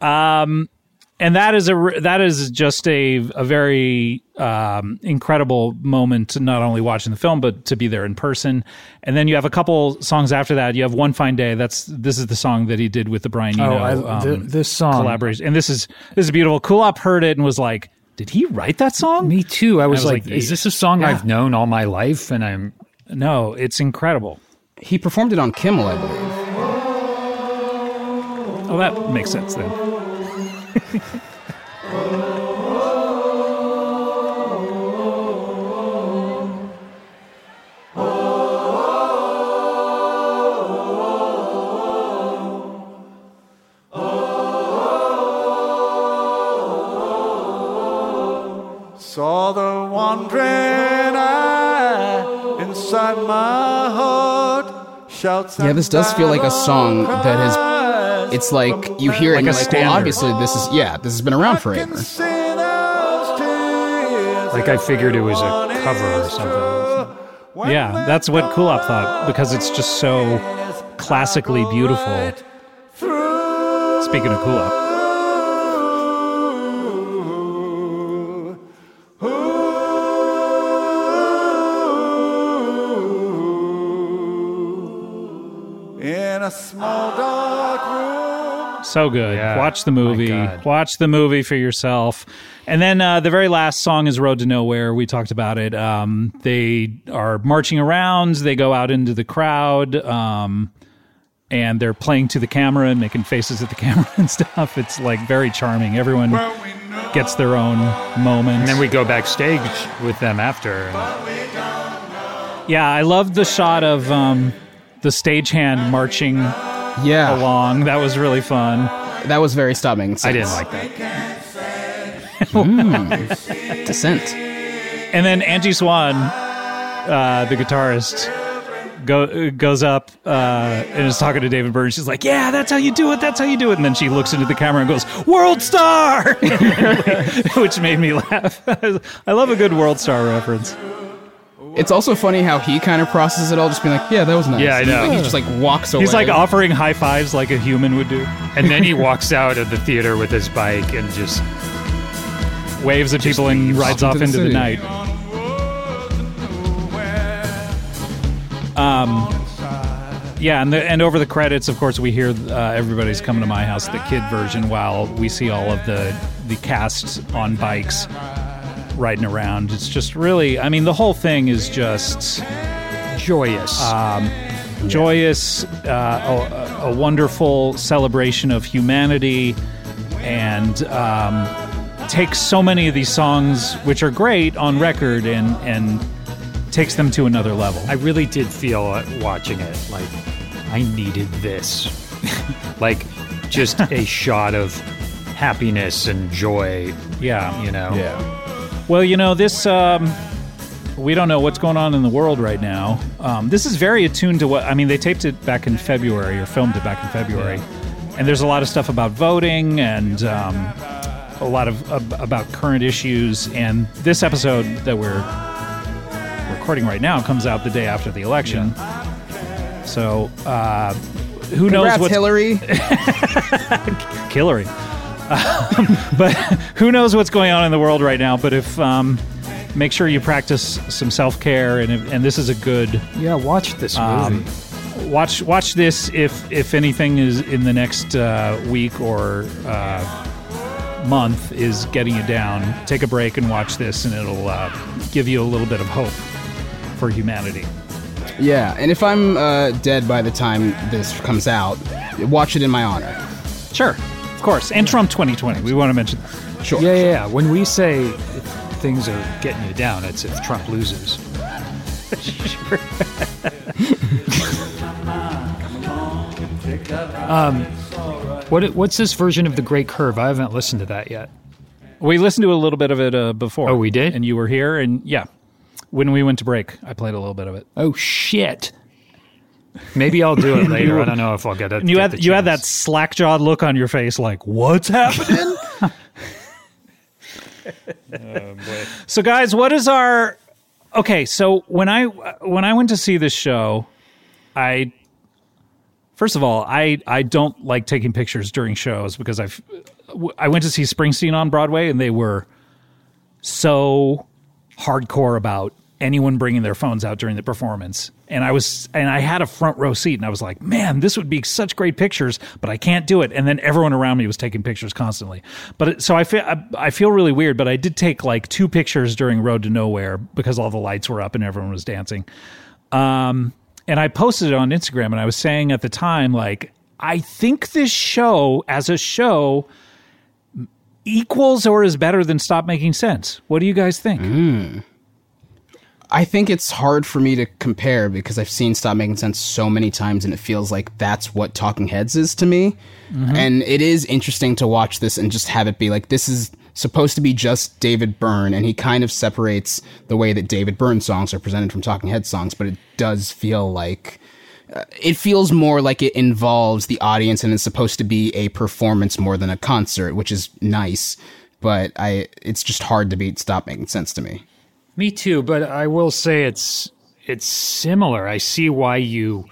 um, and that is a that is just a a very um, incredible moment. To Not only watching the film, but to be there in person. And then you have a couple songs after that. You have "One Fine Day." That's this is the song that he did with the Brian Eno Oh, I, um, th- this song. collaboration. And this is this is beautiful. Kulap heard it and was like, "Did he write that song?" Me too. I was, was like, like, is this a song yeah. I've known all my life? And I'm No, it's incredible. He performed it on Kimmel, I believe. Oh, that makes sense then. [laughs] Yeah, this does feel like a song that has. It's like you hear it and Like you're like, well, obviously this is yeah, this has been around forever. like, I figured it was a cover or something. Yeah, that's what Kulap thought because it's just so classically beautiful. Speaking of Kulap, so good. Yeah, Watch the movie. Watch the movie for yourself. And then uh, the very last song is "Road to Nowhere." We talked about it. Um, they are marching around. They go out into the crowd. Um, and they're playing to the camera and making faces at the [laughs] camera and stuff. It's like very charming. Everyone gets their own moment. And then we go backstage with them after. Yeah, I love the shot of um, the stagehand marching Yeah, along. That was really fun. that was very stop making. I didn't like that. Descent. And then Angie Swan, uh, the guitarist, go, goes up uh, and is talking to David Byrne. She's like, "Yeah, that's how you do it. That's how you do it." And then she looks into the camera and goes, "World Star," [laughs] which made me [laughs] laugh. [laughs] I love a good World Star reference. It's also funny how he kind of processes it all, just being like, "Yeah, that was nice." Yeah, I know. He just like walks away. He's like offering high fives like a human would do. And then he walks out of the theater with his bike and just Waves at people and rides off off into into the the night. Um, yeah, and the, and over the credits, of course, we hear uh, everybody's coming to my house, the kid version, while we see all of the the cast on bikes riding around. It's just really, I mean, the whole thing is just joyous. joyous, uh, a, a wonderful celebration of humanity, and um, takes so many of these songs, which are great on record, and and takes them to another level. I really did feel uh, watching it like I needed this. [laughs] like just [laughs] a shot of happiness and joy, yeah, you know. Yeah. Well, you know this. Um, we don't know what's going on in the world right now. Um, this is very attuned to what I mean. They taped it back in February or filmed it back in February, and there's a lot of stuff about voting and um, a lot of ab- about current issues. And this episode that we're recording right now comes out the day after the election. So uh, who knows Congrats, what's Hillary. [laughs] Hillary. Um, [laughs] but who knows what's going on in the world right now? But if um, make sure you practice some self care, and and this is a good Yeah, watch this um, movie. watch watch this if if anything is in the next uh, week or uh, month is getting you down. Take a break and watch this, and it'll uh, give you a little bit of hope for humanity. Yeah, and if I'm uh, dead by the time this comes out, watch it in my honor. Sure, course. And Trump 2020. We want to mention. Sure. yeah, yeah, yeah. When we say things are getting you down, it's if Trump loses. [laughs] um, what what's this version of the Great Curve? I haven't listened to that yet. We listened to a little bit of it uh, before. Oh, we did? and you were here, and yeah, when we went to break, I played a little bit of it. Oh shit! Maybe I'll do it [laughs] later. I don't know if I'll get it. And you get had you had that slack jawed look on your face, like what's happening? [laughs] [laughs] So, guys, what is our? Okay, so when I when I went to see this show, I first of all, I I don't like taking pictures during shows because I've I went to see Springsteen on Broadway and they were so hardcore about anyone bringing their phones out during the performance. And I was and I had a front row seat and I was like, "Man, this would be such great pictures, but I can't do it." And then everyone around me was taking pictures constantly. But so I feel I, I feel really weird, but I did take like two pictures during Road to Nowhere because all the lights were up and everyone was dancing. Um and I posted it on Instagram and I was saying at the time like I think this show as a show equals or is better than Stop Making Sense. What do you guys think? I think it's hard for me to compare because I've seen Stop Making Sense so many times and it feels like that's what Talking Heads is to me. And it is interesting to watch this and just have it be like, this is supposed to be just David Byrne, and he kind of separates the way that David Byrne songs are presented from Talking Heads songs, but it does feel like. uh, It feels more like it involves the audience and is supposed to be a performance more than a concert, which is nice. But I, it's just hard to beat Stop Making Sense to me. Me too, but I will say it's it's similar. I see why you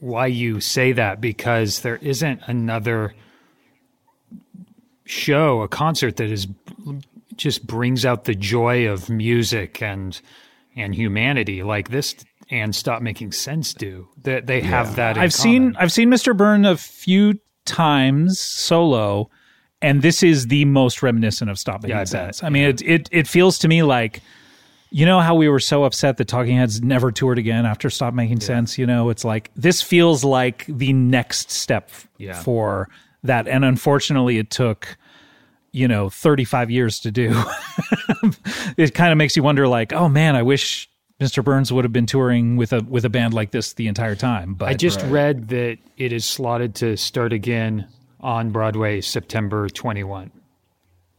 why you say that because there isn't another show, a concert that is just brings out the joy of music and and humanity like this and stop making sense do. That they, have that in I've seen. I've seen Mr. Byrne a few times solo, and this is the most reminiscent of Stop Making Yeah, Sense. I mean, it it it feels to me like. You know how we were so upset that Talking Heads never toured again after Stop Making Sense? You know, it's like this feels like the next step Yeah. for that. And unfortunately, it took, you know, 35 years to do. [laughs] it kind of makes you wonder like, oh man, I wish Mr. Burns would have been touring with a with a band like this the entire time. But I just read that it is slotted to start again on Broadway September 21.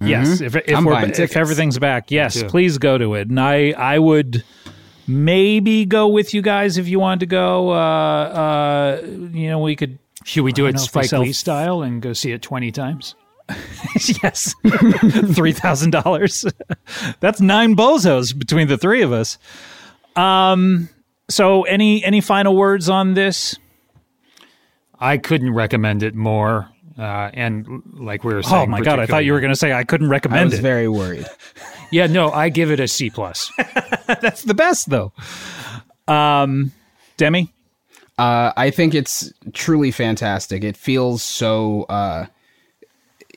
Yes, if if, I'm we're, if everything's back, yes, please go to it. And I I would maybe go with you guys if you wanted to go. Uh, uh, you know, we could. Should we do it don't know Spike sell- Lee style and go see it 20 times? [laughs] yes, [laughs] three thousand dollars. [laughs] That's nine bozos between the three of us. Um. So, any any final words on this? I couldn't recommend it more. Uh, and like we were saying, Oh my god! I thought you were going to say I couldn't I recommend was it. very worried. [laughs] Yeah, no, I give it a C plus. [laughs] That's the best though. Um, Demi. Uh, I think it's truly fantastic. It feels so. Uh,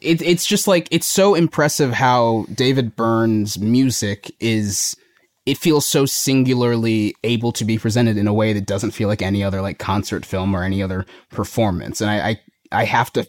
it, it's just like it's so impressive how David Byrne's music is. It feels so singularly able to be presented in a way that doesn't feel like any other like concert film or any other performance. And I, I, I have to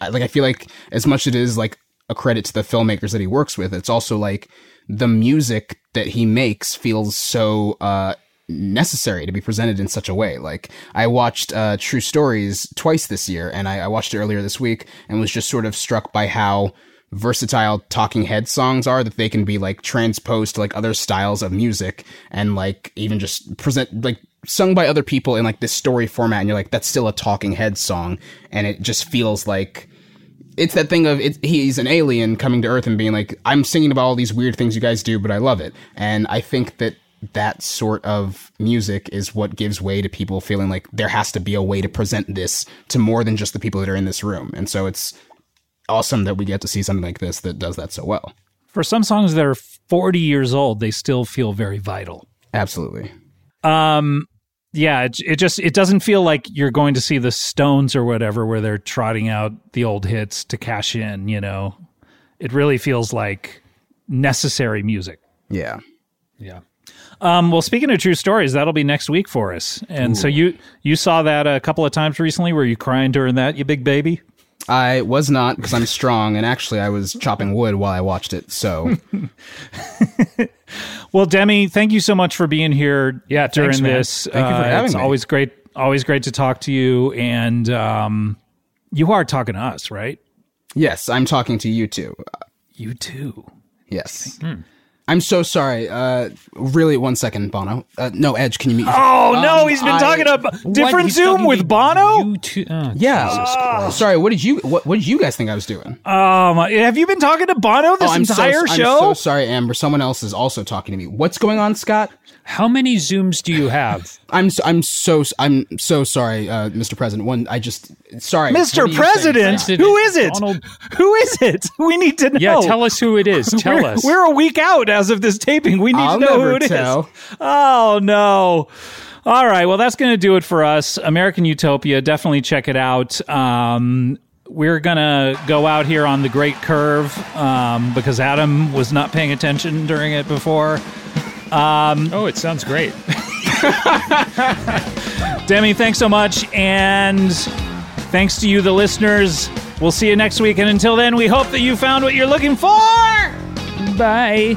like I feel like as much as it is like a credit to the filmmakers that he works with, it's also like the music that he makes feels so uh necessary to be presented in such a way. Like I watched uh, True Stories twice this year, and I, I watched it earlier this week, and was just sort of struck by how versatile Talking Head songs are. That they can be like transposed to like other styles of music, and like even just present like sung by other people in like this story format. And you're like, that's still a Talking Head song, and it just feels like it's that thing of it, he's an alien coming to Earth and being like, I'm singing about all these weird things you guys do, but I love it. And I think that that sort of music is what gives way to people feeling like there has to be a way to present this to more than just the people that are in this room. And so it's awesome that we get to see something like this that does that so well. For some songs that are 40 years old, they still feel very vital. Absolutely. Um, yeah, it, it just it doesn't feel like you're going to see the Stones or whatever where they're trotting out the old hits to cash in. You know, it really feels like necessary music. Yeah. Yeah. Um, well, speaking of true stories, that'll be next week for us. And so you you saw that a couple of times recently. Were you crying during that, you big baby? I was not because I'm strong, and actually, I was chopping wood while I watched it. So, [laughs] Well, Demi, thank you so much for being here. Yeah, during thanks, this. Thank you for Uh, having it's me. Always great. Always great to talk to you. And um, you are talking to us, right? yes, I'm talking to you too. You too. Yes. I'm so sorry. Uh, really, one second, Bono. Uh, no, Edge, can you meet? Oh no, Um, he's been I- talking about different What? Zoom with Bono. You too? Oh, yeah. Jesus Christ. Sorry. What did you? What, what did you guys think I was doing? Um, have you been talking to Bono this oh, I'm entire so, show? I'm so sorry, Amber. Someone else is also talking to me. What's going on, Scott? How many Zooms do you have? [laughs] I'm so, I'm so I'm so sorry, uh, Mr. President. One, I just sorry, Mr. you saying, President, who is it? Donald- Who is it? We need to know. Yeah, tell us who it is. [laughs] Tell we're, us. We're a week out as of this taping. We need I'll to know who it is. tell. Oh no. All right. Well, that's going to do it for us. American Utopia. Definitely check it out. Um, we're going to go out here on the Great Curve um, because Adam was not paying attention during it before. oh, it sounds great. [laughs] [laughs] Demi, thanks so much. And thanks to you, the listeners. We'll see you next week. And until then, we hope that you found what you're looking for. Bye.